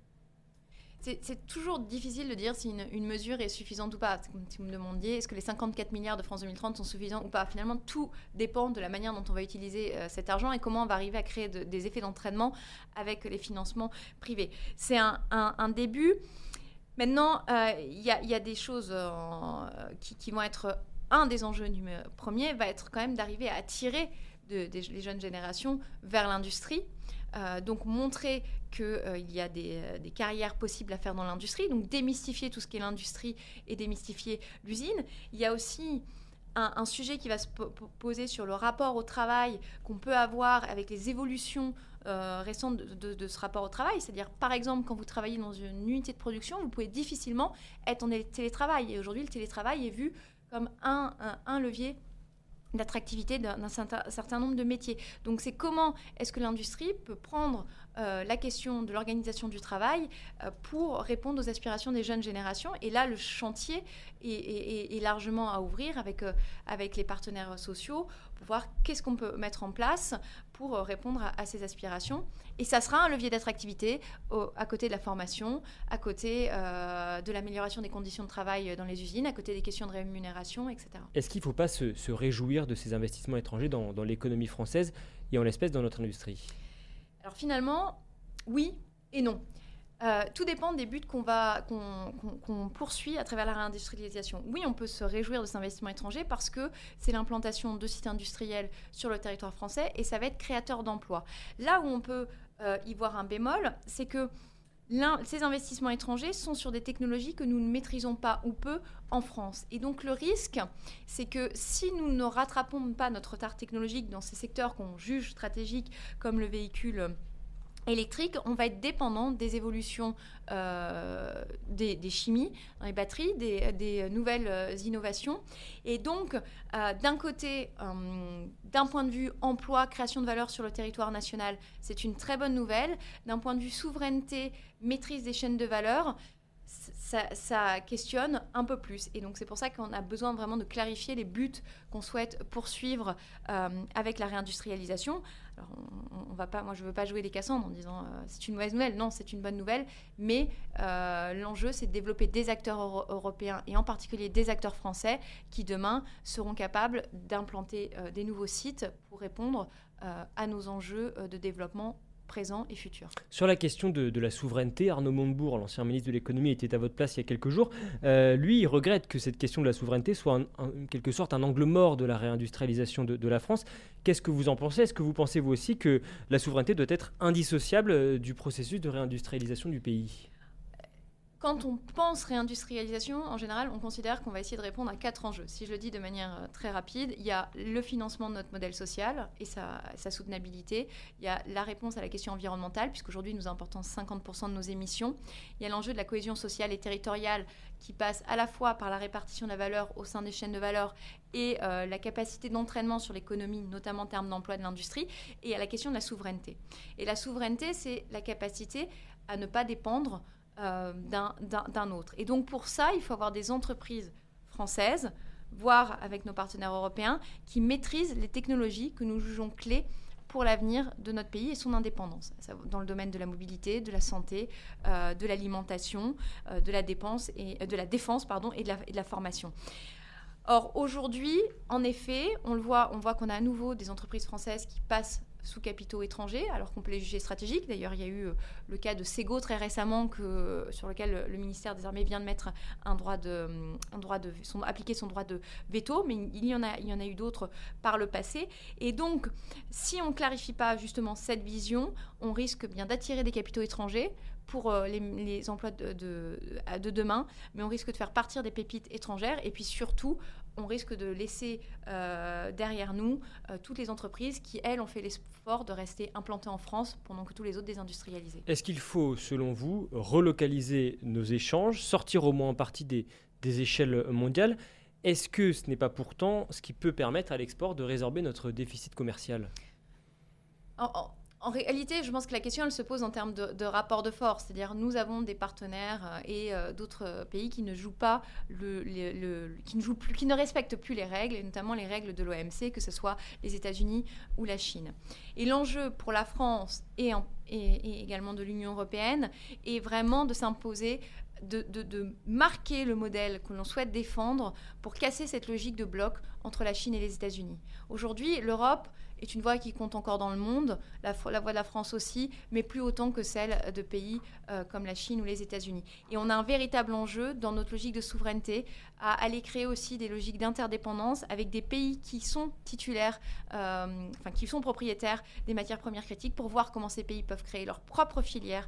C'est toujours difficile de dire si une, mesure est suffisante ou pas. Si vous me demandiez, est-ce que les 54 milliards de France 2030 sont suffisants ou pas? Finalement, tout dépend de la manière dont on va utiliser euh, cet argent et comment on va arriver à créer des effets d'entraînement avec les financements privés. C'est un, début. Maintenant, euh, il y, a des choses euh, qui, vont être un des enjeux premier va être quand même d'arriver à attirer les jeunes générations vers l'industrie. Euh, donc montrer qu'il euh, y a euh, des, carrières possibles à faire dans l'industrie, donc démystifier tout ce qui est l'industrie et démystifier l'usine. Il y a aussi un, sujet qui va se poser sur le rapport au travail qu'on peut avoir avec les évolutions récentes de, ce rapport au travail. C'est-à-dire, par exemple, quand vous travaillez dans une unité de production, vous pouvez difficilement être en télétravail. Et aujourd'hui, le télétravail est vu comme un levier d'attractivité d'un certain nombre de métiers. Donc c'est comment est-ce que l'industrie peut prendre euh, la question de l'organisation du travail euh, pour répondre aux aspirations des jeunes générations. Et là, le chantier est, largement à ouvrir avec, euh, les partenaires sociaux voir qu'est-ce qu'on peut mettre en place pour répondre à, ces aspirations. Et ça sera un levier d'attractivité à côté de la formation, à côté de l'amélioration des conditions de travail dans les usines, à côté des questions de rémunération, etc. Est-ce qu'il ne faut pas se, réjouir de ces investissements étrangers dans, dans l'économie française et en l'espèce dans notre industrie? Alors finalement, oui et non. Euh, tout dépend des buts qu'on poursuit à travers la réindustrialisation. Oui, on peut se réjouir de cet investissement étranger parce que c'est l'implantation de sites industriels sur le territoire français et ça va être créateur d'emplois. Là où on peut euh, y voir un bémol, c'est que ces investissements étrangers sont sur des technologies que nous ne maîtrisons pas ou peu en France. Et donc le risque, c'est que si nous ne rattrapons pas notre retard technologique dans ces secteurs qu'on juge stratégiques comme le véhicule électrique, on va être dépendant des évolutions euh, des, chimies dans batteries, des, nouvelles euh, innovations. Et donc, euh, d'un côté, d'un point de vue emploi, création de valeur sur le territoire national, c'est une très bonne nouvelle. D'un point de vue souveraineté, maîtrise des chaînes de valeur, ça, questionne un peu plus. Et donc c'est pour ça qu'on a besoin vraiment de clarifier les buts qu'on souhaite poursuivre avec la réindustrialisation. Alors on, va pas, moi je ne veux pas jouer les Cassandres en disant euh, c'est une mauvaise nouvelle. Non, c'est une bonne nouvelle. Mais euh, l'enjeu c'est de développer des acteurs européens et en particulier des acteurs français qui demain seront capables d'implanter des nouveaux sites pour répondre à nos enjeux de développement présent et futur. Sur la question de, la souveraineté, Arnaud Montebourg, l'ancien ministre de l'économie, était à votre place il y a quelques jours. Euh, lui, il regrette que cette question de la souveraineté soit en quelque sorte un angle mort de la réindustrialisation de, de la France. Qu'est-ce que vous en pensez? Est-ce que vous pensez vous aussi que la souveraineté doit être indissociable euh, du processus de réindustrialisation du pays? Quand on pense réindustrialisation, en général, on considère qu'on va essayer de répondre à quatre enjeux. Si je le dis de manière euh, très rapide, il y a le financement de notre modèle social et sa, soutenabilité. Il y a la réponse à la question environnementale, puisqu'aujourd'hui nous importons 50% de nos émissions. Il y a l'enjeu de la cohésion sociale et territoriale qui passe à la fois par la répartition de la valeur au sein des chaînes de valeur et euh, la capacité d'entraînement sur l'économie, notamment en termes d'emploi de l'industrie, et à la question de la souveraineté. Et la souveraineté, c'est la capacité à ne pas dépendre euh, d'un autre. Et donc pour ça, il faut avoir des entreprises françaises, voire avec nos partenaires européens, qui maîtrisent les technologies que nous jugeons clés pour l'avenir de notre pays et son indépendance, dans le domaine de la mobilité, de la santé, euh, de l'alimentation, euh, de la dépense et de la défense pardon et de la, et de la formation. Or aujourd'hui, en effet, on le voit, on voit qu'on a à nouveau des entreprises françaises qui passent sous capitaux étrangers, alors qu'on peut les juger stratégiques. D'ailleurs, il y a eu euh, le cas de Sego très récemment, que, sur lequel le ministère des Armées vient de mettre un droit de, un droit de son, appliquer son droit de veto, mais il y en a, il y en a eu d'autres par le passé. Et donc, si on ne clarifie pas justement cette vision, on risque bien d'attirer des capitaux étrangers pour euh, les, emplois de, de, demain, mais on risque de faire partir des pépites étrangères et puis surtout, on risque de laisser euh, derrière nous euh, toutes les entreprises qui, elles, ont fait l'effort de rester implantées en France pendant que tous les autres désindustrialisés. Est-ce qu'il faut, selon vous, relocaliser nos échanges, sortir au moins en partie des, échelles mondiales? Est-ce que ce n'est pas pourtant ce qui peut permettre à l'export de résorber notre déficit commercial? En réalité, je pense que la question, elle se pose en termes de, rapport de force. C'est-à-dire, nous avons des partenaires euh, et euh, d'autres pays qui ne jouent pas, le, qui, ne plus, qui ne respectent plus les règles, et notamment les règles de l'OMC, que ce soit les États-Unis ou la Chine. Et l'enjeu pour la France et, et également de l'Union européenne est vraiment de s'imposer de, marquer le modèle que l'on souhaite défendre pour casser cette logique de bloc entre la Chine et les États-Unis. Aujourd'hui, l'Europe est une voix qui compte encore dans le monde, la, la, voix de la France aussi, mais plus autant que celle de pays euh, comme la Chine ou les États-Unis. Et on a un véritable enjeu dans notre logique de souveraineté à aller créer aussi des logiques d'interdépendance avec des pays qui sont titulaires, euh, enfin qui sont propriétaires des matières premières critiques pour voir comment ces pays peuvent créer leur propre filière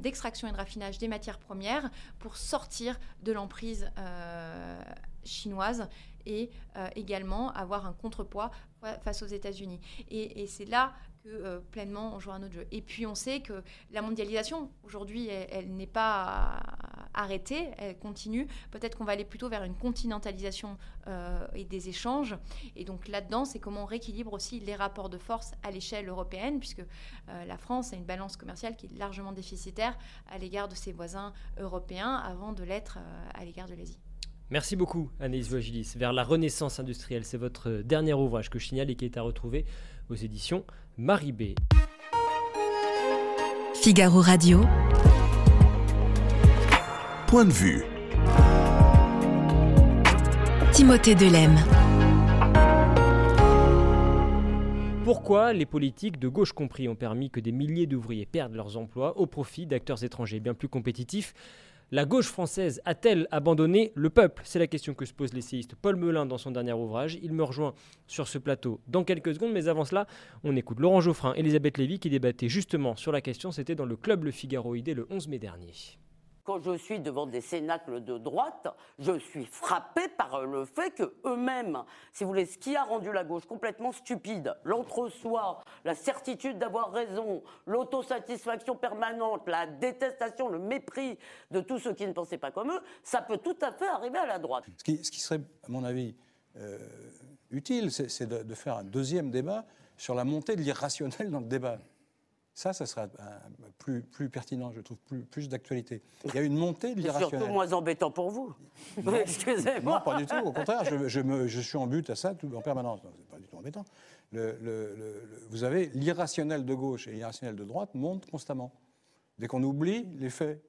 d'extraction et de raffinage des matières premières pour sortir de l'emprise euh, chinoise et également avoir un contrepoids face aux États-Unis. Et, c'est là que euh, pleinement on joue un autre jeu. Et puis on sait que la mondialisation, aujourd'hui, elle, n'est pas arrêtée, elle continue. Peut-être qu'on va aller plutôt vers une continentalisation euh, et des échanges. Et donc là-dedans, c'est comment on rééquilibre aussi les rapports de force à l'échelle européenne, puisque la France a une balance commerciale qui est largement déficitaire à l'égard de ses voisins européens avant de l'être à l'égard de l'Asie. Merci beaucoup, Anaïs Vogilis. Vers la renaissance industrielle, c'est votre dernier ouvrage que je signale et qui est à retrouver aux éditions Maribé. Figaro Radio. Point de vue. Timothée Delem. Pourquoi les politiques, de gauche compris, ont permis que des milliers d'ouvriers perdent leurs emplois au profit d'acteurs étrangers bien plus compétitifs la gauche française a-t-elle abandonné le peuple? C'est la question que se pose l'essayiste Paul Melun dans son dernier ouvrage. Il me rejoint sur ce plateau dans quelques secondes, mais avant cela, on écoute Laurent Geoffrin et Elisabeth Lévy qui débattaient justement sur la question. C'était dans le club Le Figaro Idée le 11 mai dernier. Quand je suis devant des cénacles de droite, je suis frappé par le fait que eux-mêmes, si vous voulez, ce qui a rendu la gauche complètement stupide, l'entre-soi, la certitude d'avoir raison, l'autosatisfaction permanente, la détestation, le mépris de tous ceux qui ne pensaient pas comme eux, ça peut tout à fait arriver à la droite. Ce qui, serait, à mon avis, euh, utile, c'est de faire un deuxième débat sur la montée de l'irrationnel dans le débat. Ça, ça serait plus, plus pertinent, je trouve, plus, plus d'actualité. Il y a une montée de C'est l'irrationnel. surtout moins embêtant pour vous. Non, Excusez-moi. pas du tout. Au contraire, je, je me- je suis en but à ça tout, en permanence. Non, c'est pas du tout embêtant. Le- le- le- le- vous avez l'irrationnel de gauche et l'irrationnel de droite montent constamment. Dès qu'on oublie les faits.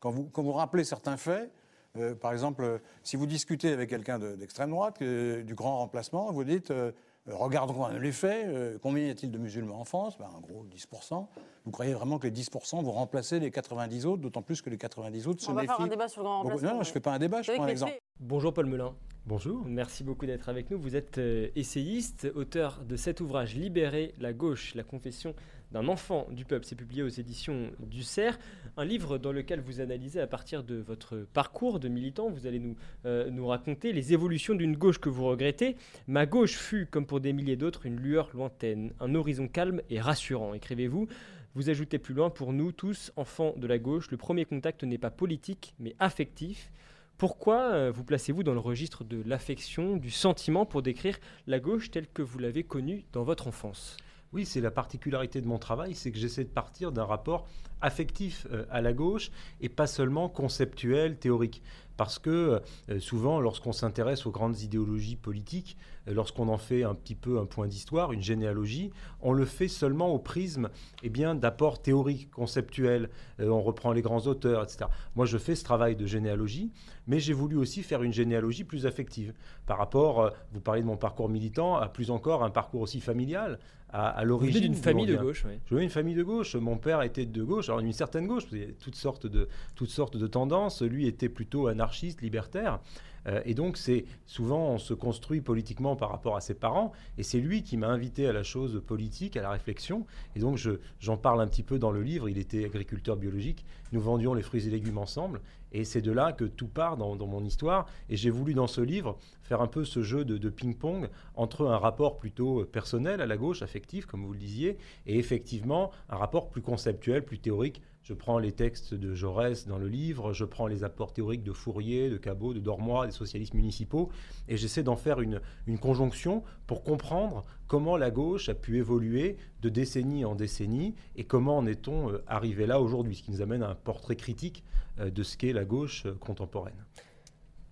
Quand vous, quand vous rappelez certains faits, euh, par exemple, euh, si vous discutez avec quelqu'un de- d'extrême droite, euh, du grand remplacement, vous dites euh, regardons quand même les faits, euh, combien y a-t-il de musulmans en France? Ben, En gros, 10%. Vous croyez vraiment que les 10% vont remplacer les 90 autres, d'autant plus que les 90 autres se On va méfient faire un débat sur le grand remplacement. Non, non, je ne fais pas un débat, je prends un exemple. Bonjour Paul Melun. Bonjour. Merci beaucoup d'être avec nous. Vous êtes euh, essayiste, auteur de cet ouvrage Libérer la gauche, la confession d'un enfant du peuple. C'est publié aux éditions du CERF, un livre dans lequel vous analysez à partir de votre parcours de militant. Vous allez nous, euh, nous raconter les évolutions d'une gauche que vous regrettez. Ma gauche fut, comme pour des milliers d'autres, une lueur lointaine, un horizon calme et rassurant, écrivez-vous. Vous ajoutez plus loin, pour nous tous, enfants de la gauche, le premier contact n'est pas politique, mais affectif. Pourquoi euh, vous placez-vous dans le registre de l'affection, du sentiment pour décrire la gauche telle que vous l'avez connue dans votre enfance? Oui, c'est la particularité de mon travail, c'est que j'essaie de partir d'un rapport affectif euh, à la gauche et pas seulement conceptuel, théorique. Parce que euh, souvent, lorsqu'on s'intéresse aux grandes idéologies politiques, euh, lorsqu'on en fait un petit peu un point d'histoire, une généalogie, on le fait seulement au prisme eh bien, d'apports théoriques, conceptuels. On reprend les grands auteurs, etc. Moi, je fais ce travail de généalogie, mais j'ai voulu aussi faire une généalogie plus affective. Par rapport, vous parlez de mon parcours militant, à plus encore un parcours aussi familial, à, à l'origine. d'une famille de gauche, oui. Je venais d'une famille de gauche. Mon père était de gauche, alors une certaine gauche, parce qu'il y a toutes sortes de, toutes sortes de tendances. Lui était plutôt anarchiste, libertaire. Euh, et donc, c'est souvent, on se construit politiquement par rapport à ses parents. Et c'est lui qui m'a invité à la chose politique, à la réflexion. Et donc, je- j'en parle un petit peu dans le livre. Il était agriculteur biologique. Nous vendions les fruits et légumes ensemble. Et c'est de là que tout part dans, mon histoire. Et j'ai voulu, dans ce livre, faire un peu ce jeu de, ping-pong entre un rapport plutôt personnel à la gauche, affectif, comme vous le disiez, et effectivement un rapport plus conceptuel, plus théorique. Je prends les textes de Jaurès dans le livre, je prends les apports théoriques de Fourier, de Cabot, de Dormoy, des socialistes municipaux, et j'essaie d'en faire une conjonction pour comprendre comment la gauche a pu évoluer de décennie en décennie et comment en est-on euh, arrivé là aujourd'hui, ce qui nous amène à un portrait critique euh, de ce qu'est la gauche euh, contemporaine.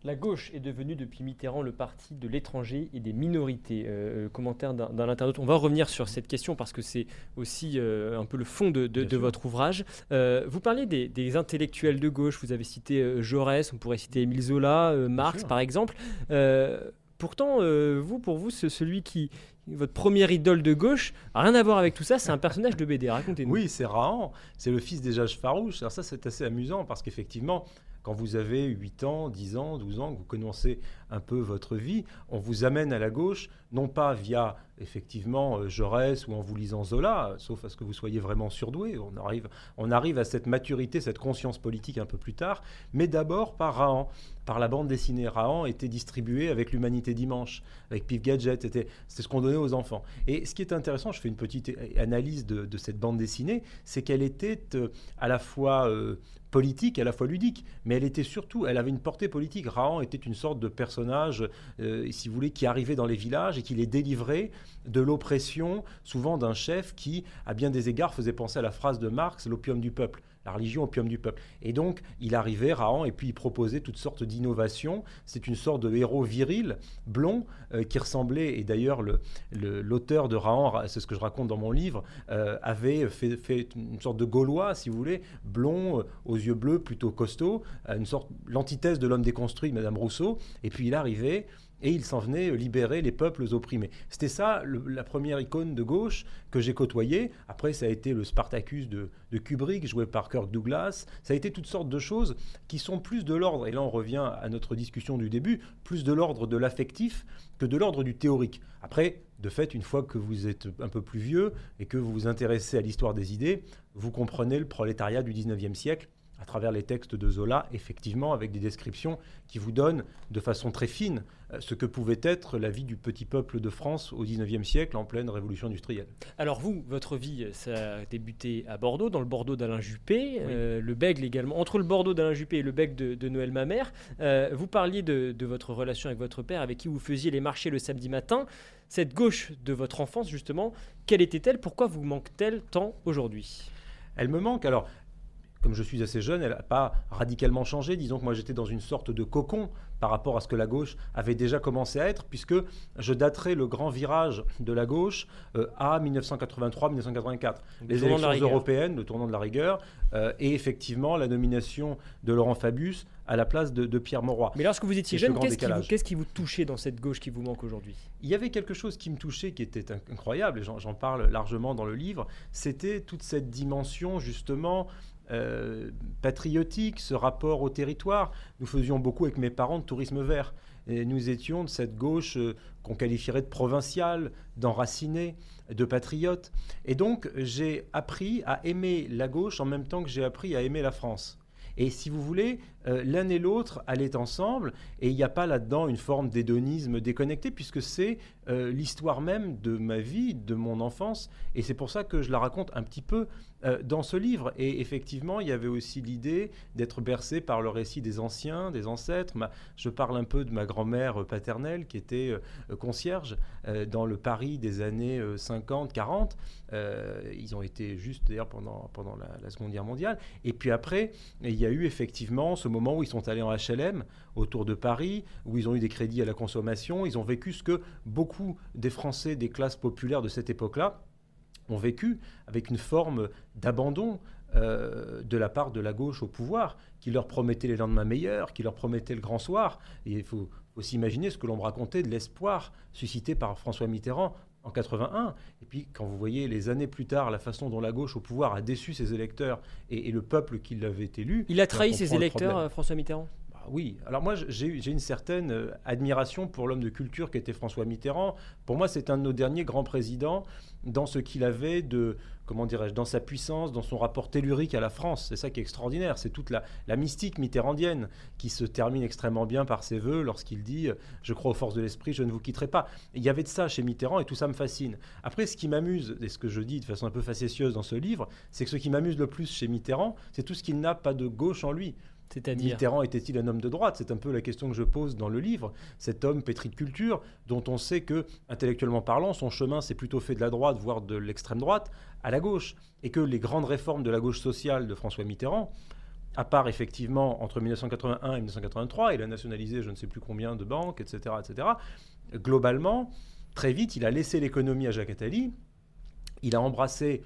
La gauche est devenue depuis Mitterrand le parti de l'étranger et des minorités. Euh, commentaire d'un internaute. On va revenir sur cette question parce que c'est aussi euh, un peu le fond de, votre ouvrage. Euh, vous parlez des, des intellectuels de gauche. Vous avez cité Jaurès, on pourrait citer Émile Zola, Marx par exemple. Pourtant, euh, vous, pour vous, ce- celui qui votre première idole de gauche, rien à voir avec tout ça. C'est un personnage de BD. Racontez-nous. Oui, c'est Rahan, c'est le fils des âges farouches. Alors ça, c'est assez amusant parce qu'effectivement, quand vous avez 8 ans, 10 ans, 12 ans, que vous commencez un peu votre vie, on vous amène à la gauche, non pas via effectivement euh, Jaurès ou en vous lisant Zola, sauf à ce que vous soyez vraiment surdoué. On arrive, on arrive à cette maturité, cette conscience politique un peu plus tard, mais d'abord par Rahan, par la bande dessinée. Rahan était distribué avec l'Humanité Dimanche, avec Pif Gadget, c'était ce qu'on donnait aux enfants. Et ce qui est intéressant, je fais une petite analyse de, de cette bande dessinée, c'est qu'elle était euh, à la fois euh, politique, à la fois ludique, mais elle était surtout, elle avait une portée politique. Rahan était une sorte de personnage, euh, si vous voulez, qui arrivait dans les villages et qui les délivrait de l'oppression, souvent d'un chef qui, à bien des égards, faisait penser à la phrase de Marx, l'opium du peuple. La religion opium du peuple. Et donc, il arrivait, Rahan, et puis il proposait toutes sortes d'innovations. C'est une sorte de héros viril, blond, euh, qui ressemblait, et d'ailleurs, le- le- l'auteur de Rahan, c'est ce que je raconte dans mon livre, euh, avait fait, une sorte de Gaulois, si vous voulez, blond, euh, aux yeux bleus, plutôt costaud, une sorte, l'antithèse de l'homme déconstruit, Madame Rousseau. Et puis il arrivait et il s'en venait libérer les peuples opprimés. C'était ça la première icône de gauche que j'ai côtoyée. Après, ça a été le Spartacus de, de Kubrick, joué par Kirk Douglas. Ça a été toutes sortes de choses qui sont plus de l'ordre, et là on revient à notre discussion du début, plus de l'ordre de l'affectif que de l'ordre du théorique. Après, de fait, une fois que vous êtes un peu plus vieux et que vous vous intéressez à l'histoire des idées, vous comprenez le prolétariat du 19e siècle à travers les textes de Zola, effectivement, avec des descriptions qui vous donnent de façon très fine euh, ce que pouvait être la vie du petit peuple de France au XIXe siècle, en pleine révolution industrielle. Alors vous, votre vie, ça a débuté à Bordeaux, dans le Bordeaux d'Alain Juppé, euh, le Bègle également, entre le Bordeaux d'Alain Juppé et le Bègle de, Noël Mamère. Euh, vous parliez de, de votre relation avec votre père, avec qui vous faisiez les marchés le samedi matin. Cette gauche de votre enfance, justement, quelle était-elle? Pourquoi vous manque-t-elle tant aujourd'hui? Elle me manque. Alors, comme je suis assez jeune, elle n'a pas radicalement changé. Disons que moi j'étais dans une sorte de cocon par rapport à ce que la gauche avait déjà commencé à être, puisque je daterai le grand virage de la gauche euh, à 1983-1984. Les élections européennes, le tournant de la rigueur, euh, et effectivement la nomination de Laurent Fabius à la place de, Pierre Mauroy. Mais lorsque vous étiez jeune, qu'est-ce qui, vous touchait dans cette gauche qui vous manque aujourd'hui? Il y avait quelque chose qui me touchait qui était incroyable, et j'en parle largement dans le livre, c'était toute cette dimension justement euh, patriotique, ce rapport au territoire. Nous faisions beaucoup avec mes parents de tourisme vert. Et nous étions de cette gauche euh, qu'on qualifierait de provinciale, d'enracinée, de patriote. Et donc j'ai appris à aimer la gauche en même temps que j'ai appris à aimer la France. Et si vous voulez, euh, l'un et l'autre allaient ensemble, et il n'y a pas là-dedans une forme d'hédonisme déconnecté, puisque c'est euh, l'histoire même de ma vie, de mon enfance, et c'est pour ça que je la raconte un petit peu euh, dans ce livre. Et effectivement, il y avait aussi l'idée d'être bercé par le récit des anciens, des ancêtres. je parle un peu de ma grand-mère paternelle, qui était concierge dans le Paris des années 50-40. ils ont été juste d'ailleurs pendant, pendant la Seconde Guerre mondiale. Et puis après, il y a eu effectivement ce moment où ils sont allés en HLM autour de Paris, où ils ont eu des crédits à la consommation. Ils ont vécu ce que beaucoup des Français des classes populaires de cette époque-là ont vécu, avec une forme d'abandon euh, de la part de la gauche au pouvoir, qui leur promettait les lendemains meilleurs, qui leur promettait le grand soir. Et il faut aussi imaginer ce que l'on me racontait de l'espoir suscité par François Mitterrand en 81. Et puis, quand vous voyez les années plus tard la façon dont la gauche au pouvoir a déçu ses électeurs et, le peuple qui l'avait élu. Il a trahi ses électeurs, euh, François Mitterrand? Oui, alors moi j'ai une certaine euh, admiration pour l'homme de culture qui était François Mitterrand. Pour moi, c'est un de nos derniers grands présidents dans ce qu'il avait de, comment dirais-je, dans sa puissance, dans son rapport tellurique à la France. C'est ça qui est extraordinaire. C'est toute la, mystique mitterrandienne qui se termine extrêmement bien par ses voeux lorsqu'il dit Je crois aux forces de l'esprit, je ne vous quitterai pas. il y avait de ça chez Mitterrand et tout ça me fascine. Après, ce qui m'amuse, et ce que je dis de façon un peu facétieuse dans ce livre, c'est que ce qui m'amuse le plus chez Mitterrand, c'est tout ce qu'il n'a pas de gauche en lui. Mitterrand était-il un homme de droite? C'est un peu la question que je pose dans le livre. Cet homme pétri de culture, dont on sait que, intellectuellement parlant, son chemin s'est plutôt fait de la droite, voire de l'extrême droite, à la gauche. Et que les grandes réformes de la gauche sociale de François Mitterrand, à part effectivement entre 1981 et 1983, il a nationalisé je ne sais plus combien de banques, etc., etc., globalement, très vite, il a laissé l'économie à Jacques Attali, il a embrassé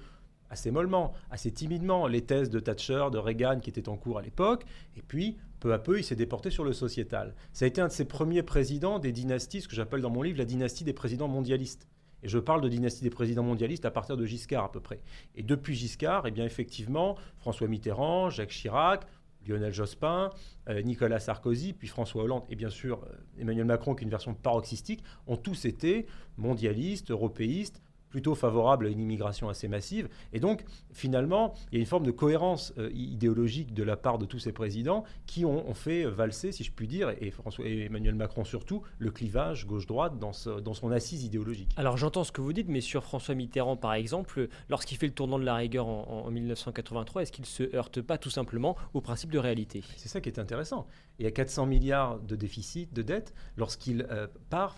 assez mollement, assez timidement les thèses de Thatcher, de Reagan qui étaient en cours à l'époque, et puis peu à peu il s'est déporté sur le sociétal. Ça a été un de ses premiers présidents des dynasties, ce que j'appelle dans mon livre la dynastie des présidents mondialistes. Et je parle de dynastie des présidents mondialistes à partir de Giscard à peu près. Et depuis Giscard, eh bien effectivement, François Mitterrand, Jacques Chirac, Lionel Jospin, euh, Nicolas Sarkozy, puis François Hollande et bien sûr euh, Emmanuel Macron, qui est une version paroxystique, ont tous été mondialistes, européistes, plutôt favorable à une immigration assez massive. Et donc, finalement, il y a une forme de cohérence euh, idéologique de la part de tous ces présidents qui ont, fait valser, si je puis dire, et, François, et Emmanuel Macron surtout, le clivage gauche-droite dans, dans son assise idéologique. Alors j'entends ce que vous dites, mais sur François Mitterrand, par exemple, lorsqu'il fait le tournant de la rigueur en, 1983, est-ce qu'il se heurte pas tout simplement au principe de réalité? C'est ça qui est intéressant. Il y a 400 milliards de déficit, de dette, lorsqu'il euh, part,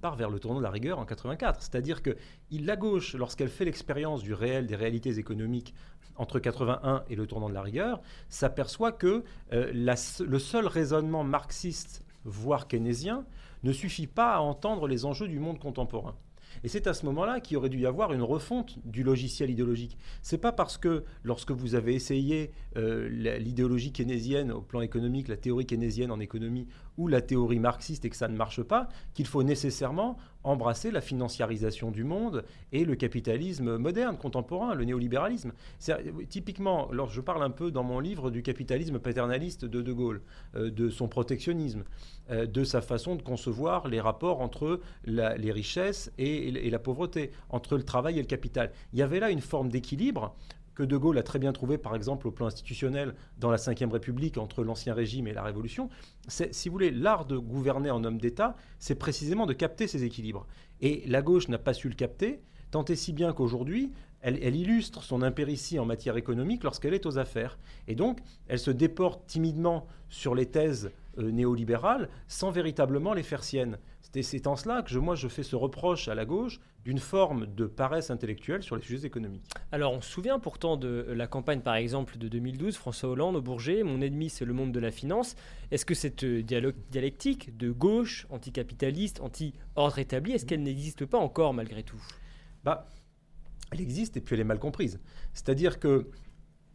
part vers le tournant de la rigueur en 84. C'est-à-dire que la gauche, lorsqu'elle fait l'expérience du réel, des réalités économiques entre 81 et le tournant de la rigueur, s'aperçoit que euh, le seul raisonnement marxiste, voire keynésien, ne suffit pas à entendre les enjeux du monde contemporain. Et c'est à ce moment-là qu'il aurait dû y avoir une refonte du logiciel idéologique. C'est pas parce que lorsque vous avez essayé euh, l'idéologie keynésienne au plan économique, la théorie keynésienne en économie ou la théorie marxiste et que ça ne marche pas, qu'il faut nécessairement embrasser la financiarisation du monde et le capitalisme moderne, contemporain, le néolibéralisme. Typiquement, lorsque je parle un peu dans mon livre du capitalisme paternaliste de De Gaulle, euh, de son protectionnisme, euh, de sa façon de concevoir les rapports entre les richesses et, et la pauvreté, entre le travail et le capital. Il y avait là une forme d'équilibre que De Gaulle a très bien trouvé, par exemple, au plan institutionnel, dans la Ve République, entre l'Ancien Régime et la Révolution. C'est, si vous voulez, l'art de gouverner en homme d'État, c'est précisément de capter ces équilibres. Et la gauche n'a pas su le capter, tant et si bien qu'aujourd'hui, elle, illustre son impéritie en matière économique lorsqu'elle est aux affaires. Et donc, elle se déporte timidement sur les thèses euh, néolibérales sans véritablement les faire siennes. C'est en cela que je, moi je fais ce reproche à la gauche d'une forme de paresse intellectuelle sur les sujets économiques. Alors on se souvient pourtant de la campagne par exemple de 2012, François Hollande au Bourget, mon ennemi c'est le monde de la finance. Est-ce que cette euh, dialectique de gauche, anticapitaliste, anti-ordre établi, est-ce qu'elle n'existe pas encore malgré tout? Bah, Elle existe et puis elle est mal comprise. C'est-à-dire que,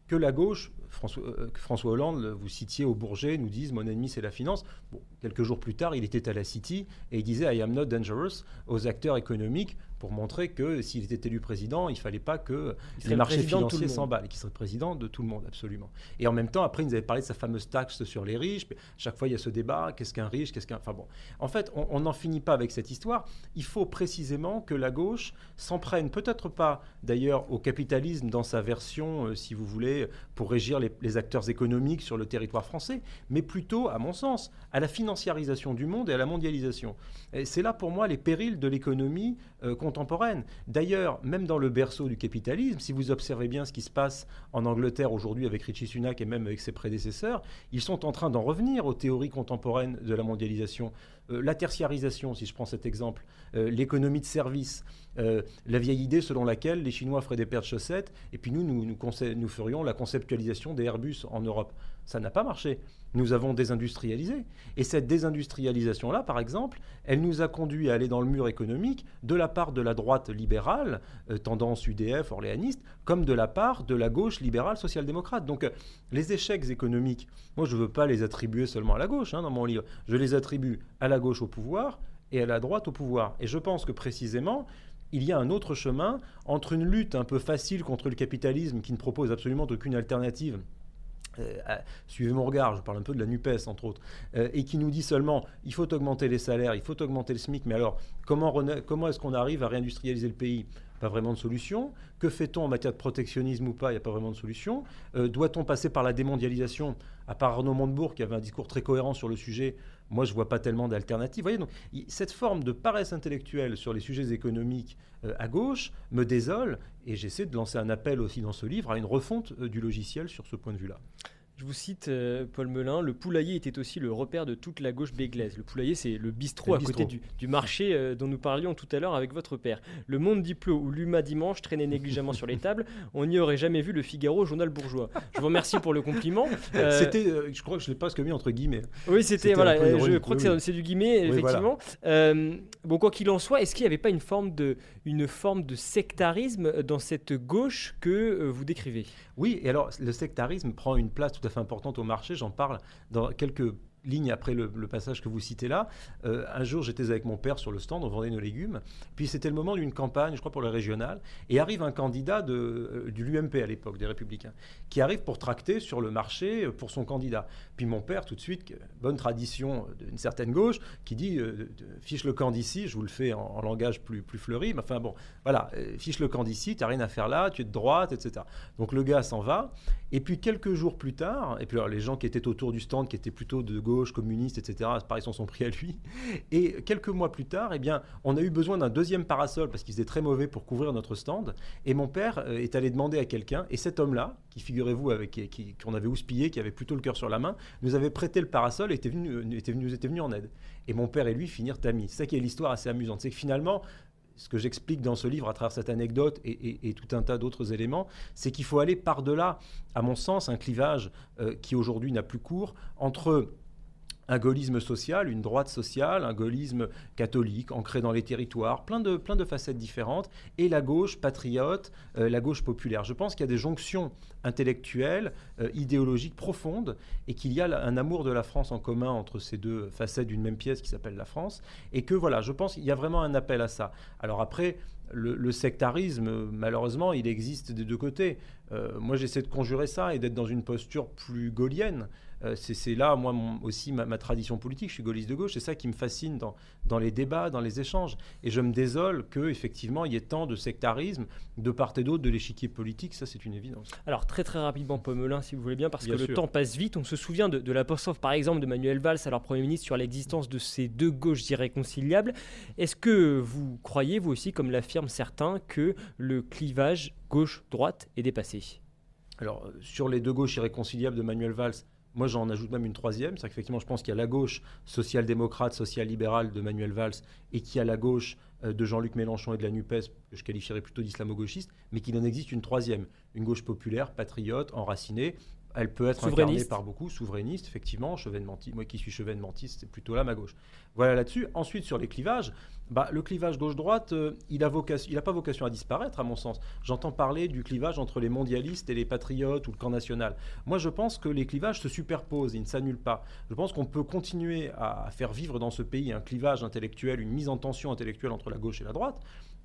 que la gauche François, euh, François, Hollande, vous citiez au Bourget, nous disent mon ennemi c'est la finance. Bon, quelques jours plus tard, il était à la City et il disait I am not dangerous aux acteurs économiques pour montrer que s'il était élu président, il ne fallait pas que les marchés financiers s'emballent, qu'il serait président de tout le monde, absolument. Et en même temps, après, il nous avait parlé de sa fameuse taxe sur les riches. chaque fois, il y a ce débat qu'est-ce qu'un riche Qu'est-ce qu'un. Enfin bon. En fait, on n'en finit pas avec cette histoire. Il faut précisément que la gauche s'en prenne, peut-être pas d'ailleurs au capitalisme dans sa version, euh, si vous voulez, pour régir les, acteurs économiques sur le territoire français, mais plutôt, à mon sens, à la financiarisation du monde et à la mondialisation. C'est là pour moi les périls de l'économie euh, contemporaine. D'ailleurs, même dans le berceau du capitalisme, si vous observez bien ce qui se passe en Angleterre aujourd'hui avec Richie Sunak et même avec ses prédécesseurs, ils sont en train d'en revenir aux théories contemporaines de la mondialisation. Euh, la tertiarisation, si je prends cet exemple, euh, l'économie de service, la vieille idée selon laquelle les Chinois feraient des paires de chaussettes et puis nous, nous, nous ferions la conceptualisation des Airbus en Europe. Ça n'a pas marché nous avons désindustrialisé. Et cette désindustrialisation-là, par exemple, elle nous a conduit à aller dans le mur économique de la part de la droite libérale, euh, tendance UDF, orléaniste, comme de la part de la gauche libérale social-démocrate. Donc euh, les échecs économiques, moi je ne veux pas les attribuer seulement à la gauche hein, dans mon livre, je les attribue à la gauche au pouvoir et à la droite au pouvoir. Et je pense que précisément, il y a un autre chemin entre une lutte un peu facile contre le capitalisme qui ne propose absolument aucune alternative euh, suivez mon regard, je parle un peu de la NUPES entre autres, euh, et qui nous dit seulement il faut augmenter les salaires, il faut augmenter le SMIC, mais alors comment, est-ce qu'on arrive à réindustrialiser le pays? Pas vraiment de solution. Que fait-on en matière de protectionnisme ou pas? Il n'y a pas vraiment de solution. Euh, doit-on passer par la démondialisation? À part Arnaud Montebourg qui avait un discours très cohérent sur le sujet, moi, je ne vois pas tellement d'alternatives. voyez, donc, cette forme de paresse intellectuelle sur les sujets économiques euh, à gauche me désole et j'essaie de lancer un appel aussi dans ce livre à une refonte euh, du logiciel sur ce point de vue-là. Je vous cite euh, Paul Melun, le poulailler était aussi le repère de toute la gauche béglaise. Le poulailler, c'est le bistrot à côté du, marché euh, dont nous parlions tout à l'heure avec votre père. Le Monde Diplo ou l'Uma Dimanche traînait négligemment sur les tables. On n'y aurait jamais vu le Figaro, journal bourgeois. Je vous remercie pour le compliment. Euh, c'était, je crois que je l'ai presque mis entre guillemets. Oui, c'était, voilà, je crois que c'est du guillemet, effectivement. bon, quoi qu'il en soit, est-ce qu'il n'y avait pas une forme, de, une forme de sectarisme dans cette gauche que vous décrivez? Oui, et alors le sectarisme prend une place tout fait importante au marché. J'en parle dans quelques ligne après le, passage que vous citez là. Euh, un jour, j'étais avec mon père sur le stand, on vendait nos légumes. Puis c'était le moment d'une campagne, je crois pour le régional, et arrive un candidat de, euh, du l'UMP à l'époque, des Républicains, qui arrive pour tracter sur le marché euh, pour son candidat. Puis mon père, tout de suite, bonne tradition d'une certaine gauche, qui dit fiche le camp d'ici, je vous le fais en, langage plus, plus fleuri, mais enfin bon, voilà, fiche le camp d'ici, tu n'as rien à faire là, tu es de droite, etc. Donc le gars s'en va, et puis quelques jours plus tard, et puis alors, les gens qui étaient autour du stand, qui étaient plutôt de gauche, gauche, communiste, etc. Pareil, s'en sont pris à lui. Et quelques mois plus tard, eh bien, on a eu besoin d'un deuxième parasol parce qu'il faisait très mauvais pour couvrir notre stand. Et mon père euh, est allé demander à quelqu'un, et cet homme-là, qui figurez-vous, qu'on avait houspillé, qui avait plutôt le cœur sur la main, nous avait prêté le parasol et était venu, euh, était venu, nous était venu en aide. Et mon père et lui finirent amis. C'est ça qui est l'histoire assez amusante. C'est que finalement, ce que j'explique dans ce livre à travers cette anecdote et, tout un tas d'autres éléments, c'est qu'il faut aller par-delà, à mon sens, un clivage euh, qui aujourd'hui n'a plus cours entre un gaullisme social, une droite sociale, un gaullisme catholique ancré dans les territoires, plein de, plein de facettes différentes, et la gauche patriote, euh, la gauche populaire. Je pense qu'il y a des jonctions intellectuelles, euh, idéologiques profondes, et qu'il y a un amour de la France en commun entre ces deux facettes d'une même pièce qui s'appelle la France, et que voilà, je pense qu'il y a vraiment un appel à ça. Alors après, le, sectarisme, malheureusement, il existe des deux côtés. Euh, moi, j'essaie de conjurer ça et d'être dans une posture plus gaulienne. Euh, c'est là, moi aussi, ma, tradition politique. Je suis gaulliste de gauche. C'est ça qui me fascine dans, dans les débats, dans les échanges. Et je me désole qu'effectivement, il y ait tant de sectarisme de part et d'autre de l'échiquier politique. Ça, c'est une évidence. Alors, très très rapidement, Pomelin, si vous voulez bien, parce que le temps passe vite. On se souvient de, de l'apostrophe, par exemple, de Manuel Valls, alors Premier ministre, sur l'existence de ces deux gauches irréconciliables. Est-ce que vous croyez, vous aussi, comme l'affirment certains, que le clivage gauche-droite est dépassé? Alors, euh, sur les deux gauches irréconciliables de Manuel Valls, moi, j'en ajoute même une troisième. C'est qu'effectivement, je pense qu'il y a la gauche social-démocrate, social-libérale de Manuel Valls et qu'il y a la gauche euh, de Jean-Luc Mélenchon et de la NUPES, que je qualifierais plutôt d'islamo-gauchiste, mais qu'il en existe une troisième, une gauche populaire, patriote, enracinée, elle peut être incarnée par beaucoup, souverainiste, effectivement, moi qui suis chevènementiste, c'est plutôt là ma gauche. Voilà là-dessus. Ensuite, sur les clivages, bah, le clivage gauche-droite, euh, il n'a pas vocation à disparaître, à mon sens. J'entends parler du clivage entre les mondialistes et les patriotes ou le camp national. Moi, je pense que les clivages se superposent, ils ne s'annulent pas. Je pense qu'on peut continuer à faire vivre dans ce pays un clivage intellectuel, une mise en tension intellectuelle entre la gauche et la droite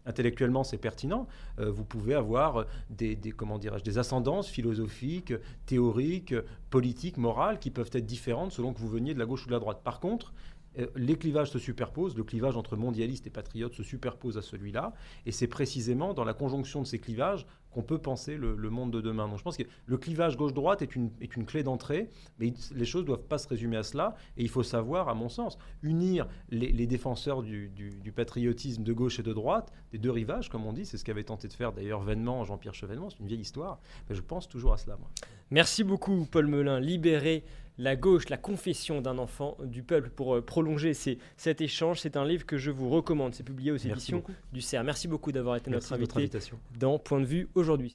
intellectuellement c'est pertinent, euh, vous pouvez avoir des, des ascendances philosophiques, théoriques, politiques, morales qui peuvent être différentes selon que vous veniez de la gauche ou de la droite. Par contre, les clivages se superposent, le clivage entre mondialistes et patriotes se superpose à celui-là, et c'est précisément dans la conjonction de ces clivages qu'on peut penser le, monde de demain. Donc je pense que le clivage gauche-droite est une, est une clé d'entrée, mais les choses ne doivent pas se résumer à cela, et il faut savoir, à mon sens, unir les, défenseurs du, patriotisme de gauche et de droite, des deux rivages, comme on dit, c'est ce qu'avait tenté de faire d'ailleurs vainement Jean-Pierre Chevènement, c'est une vieille histoire, je pense toujours à cela. Moi. Merci beaucoup Paul Melun, libéré la gauche, la confession d'un enfant du peuple pour euh, prolonger cet échange. C'est un livre que je vous recommande. C'est publié aux éditions du CERF. Merci beaucoup d'avoir été notre invité dans Point de vue aujourd'hui.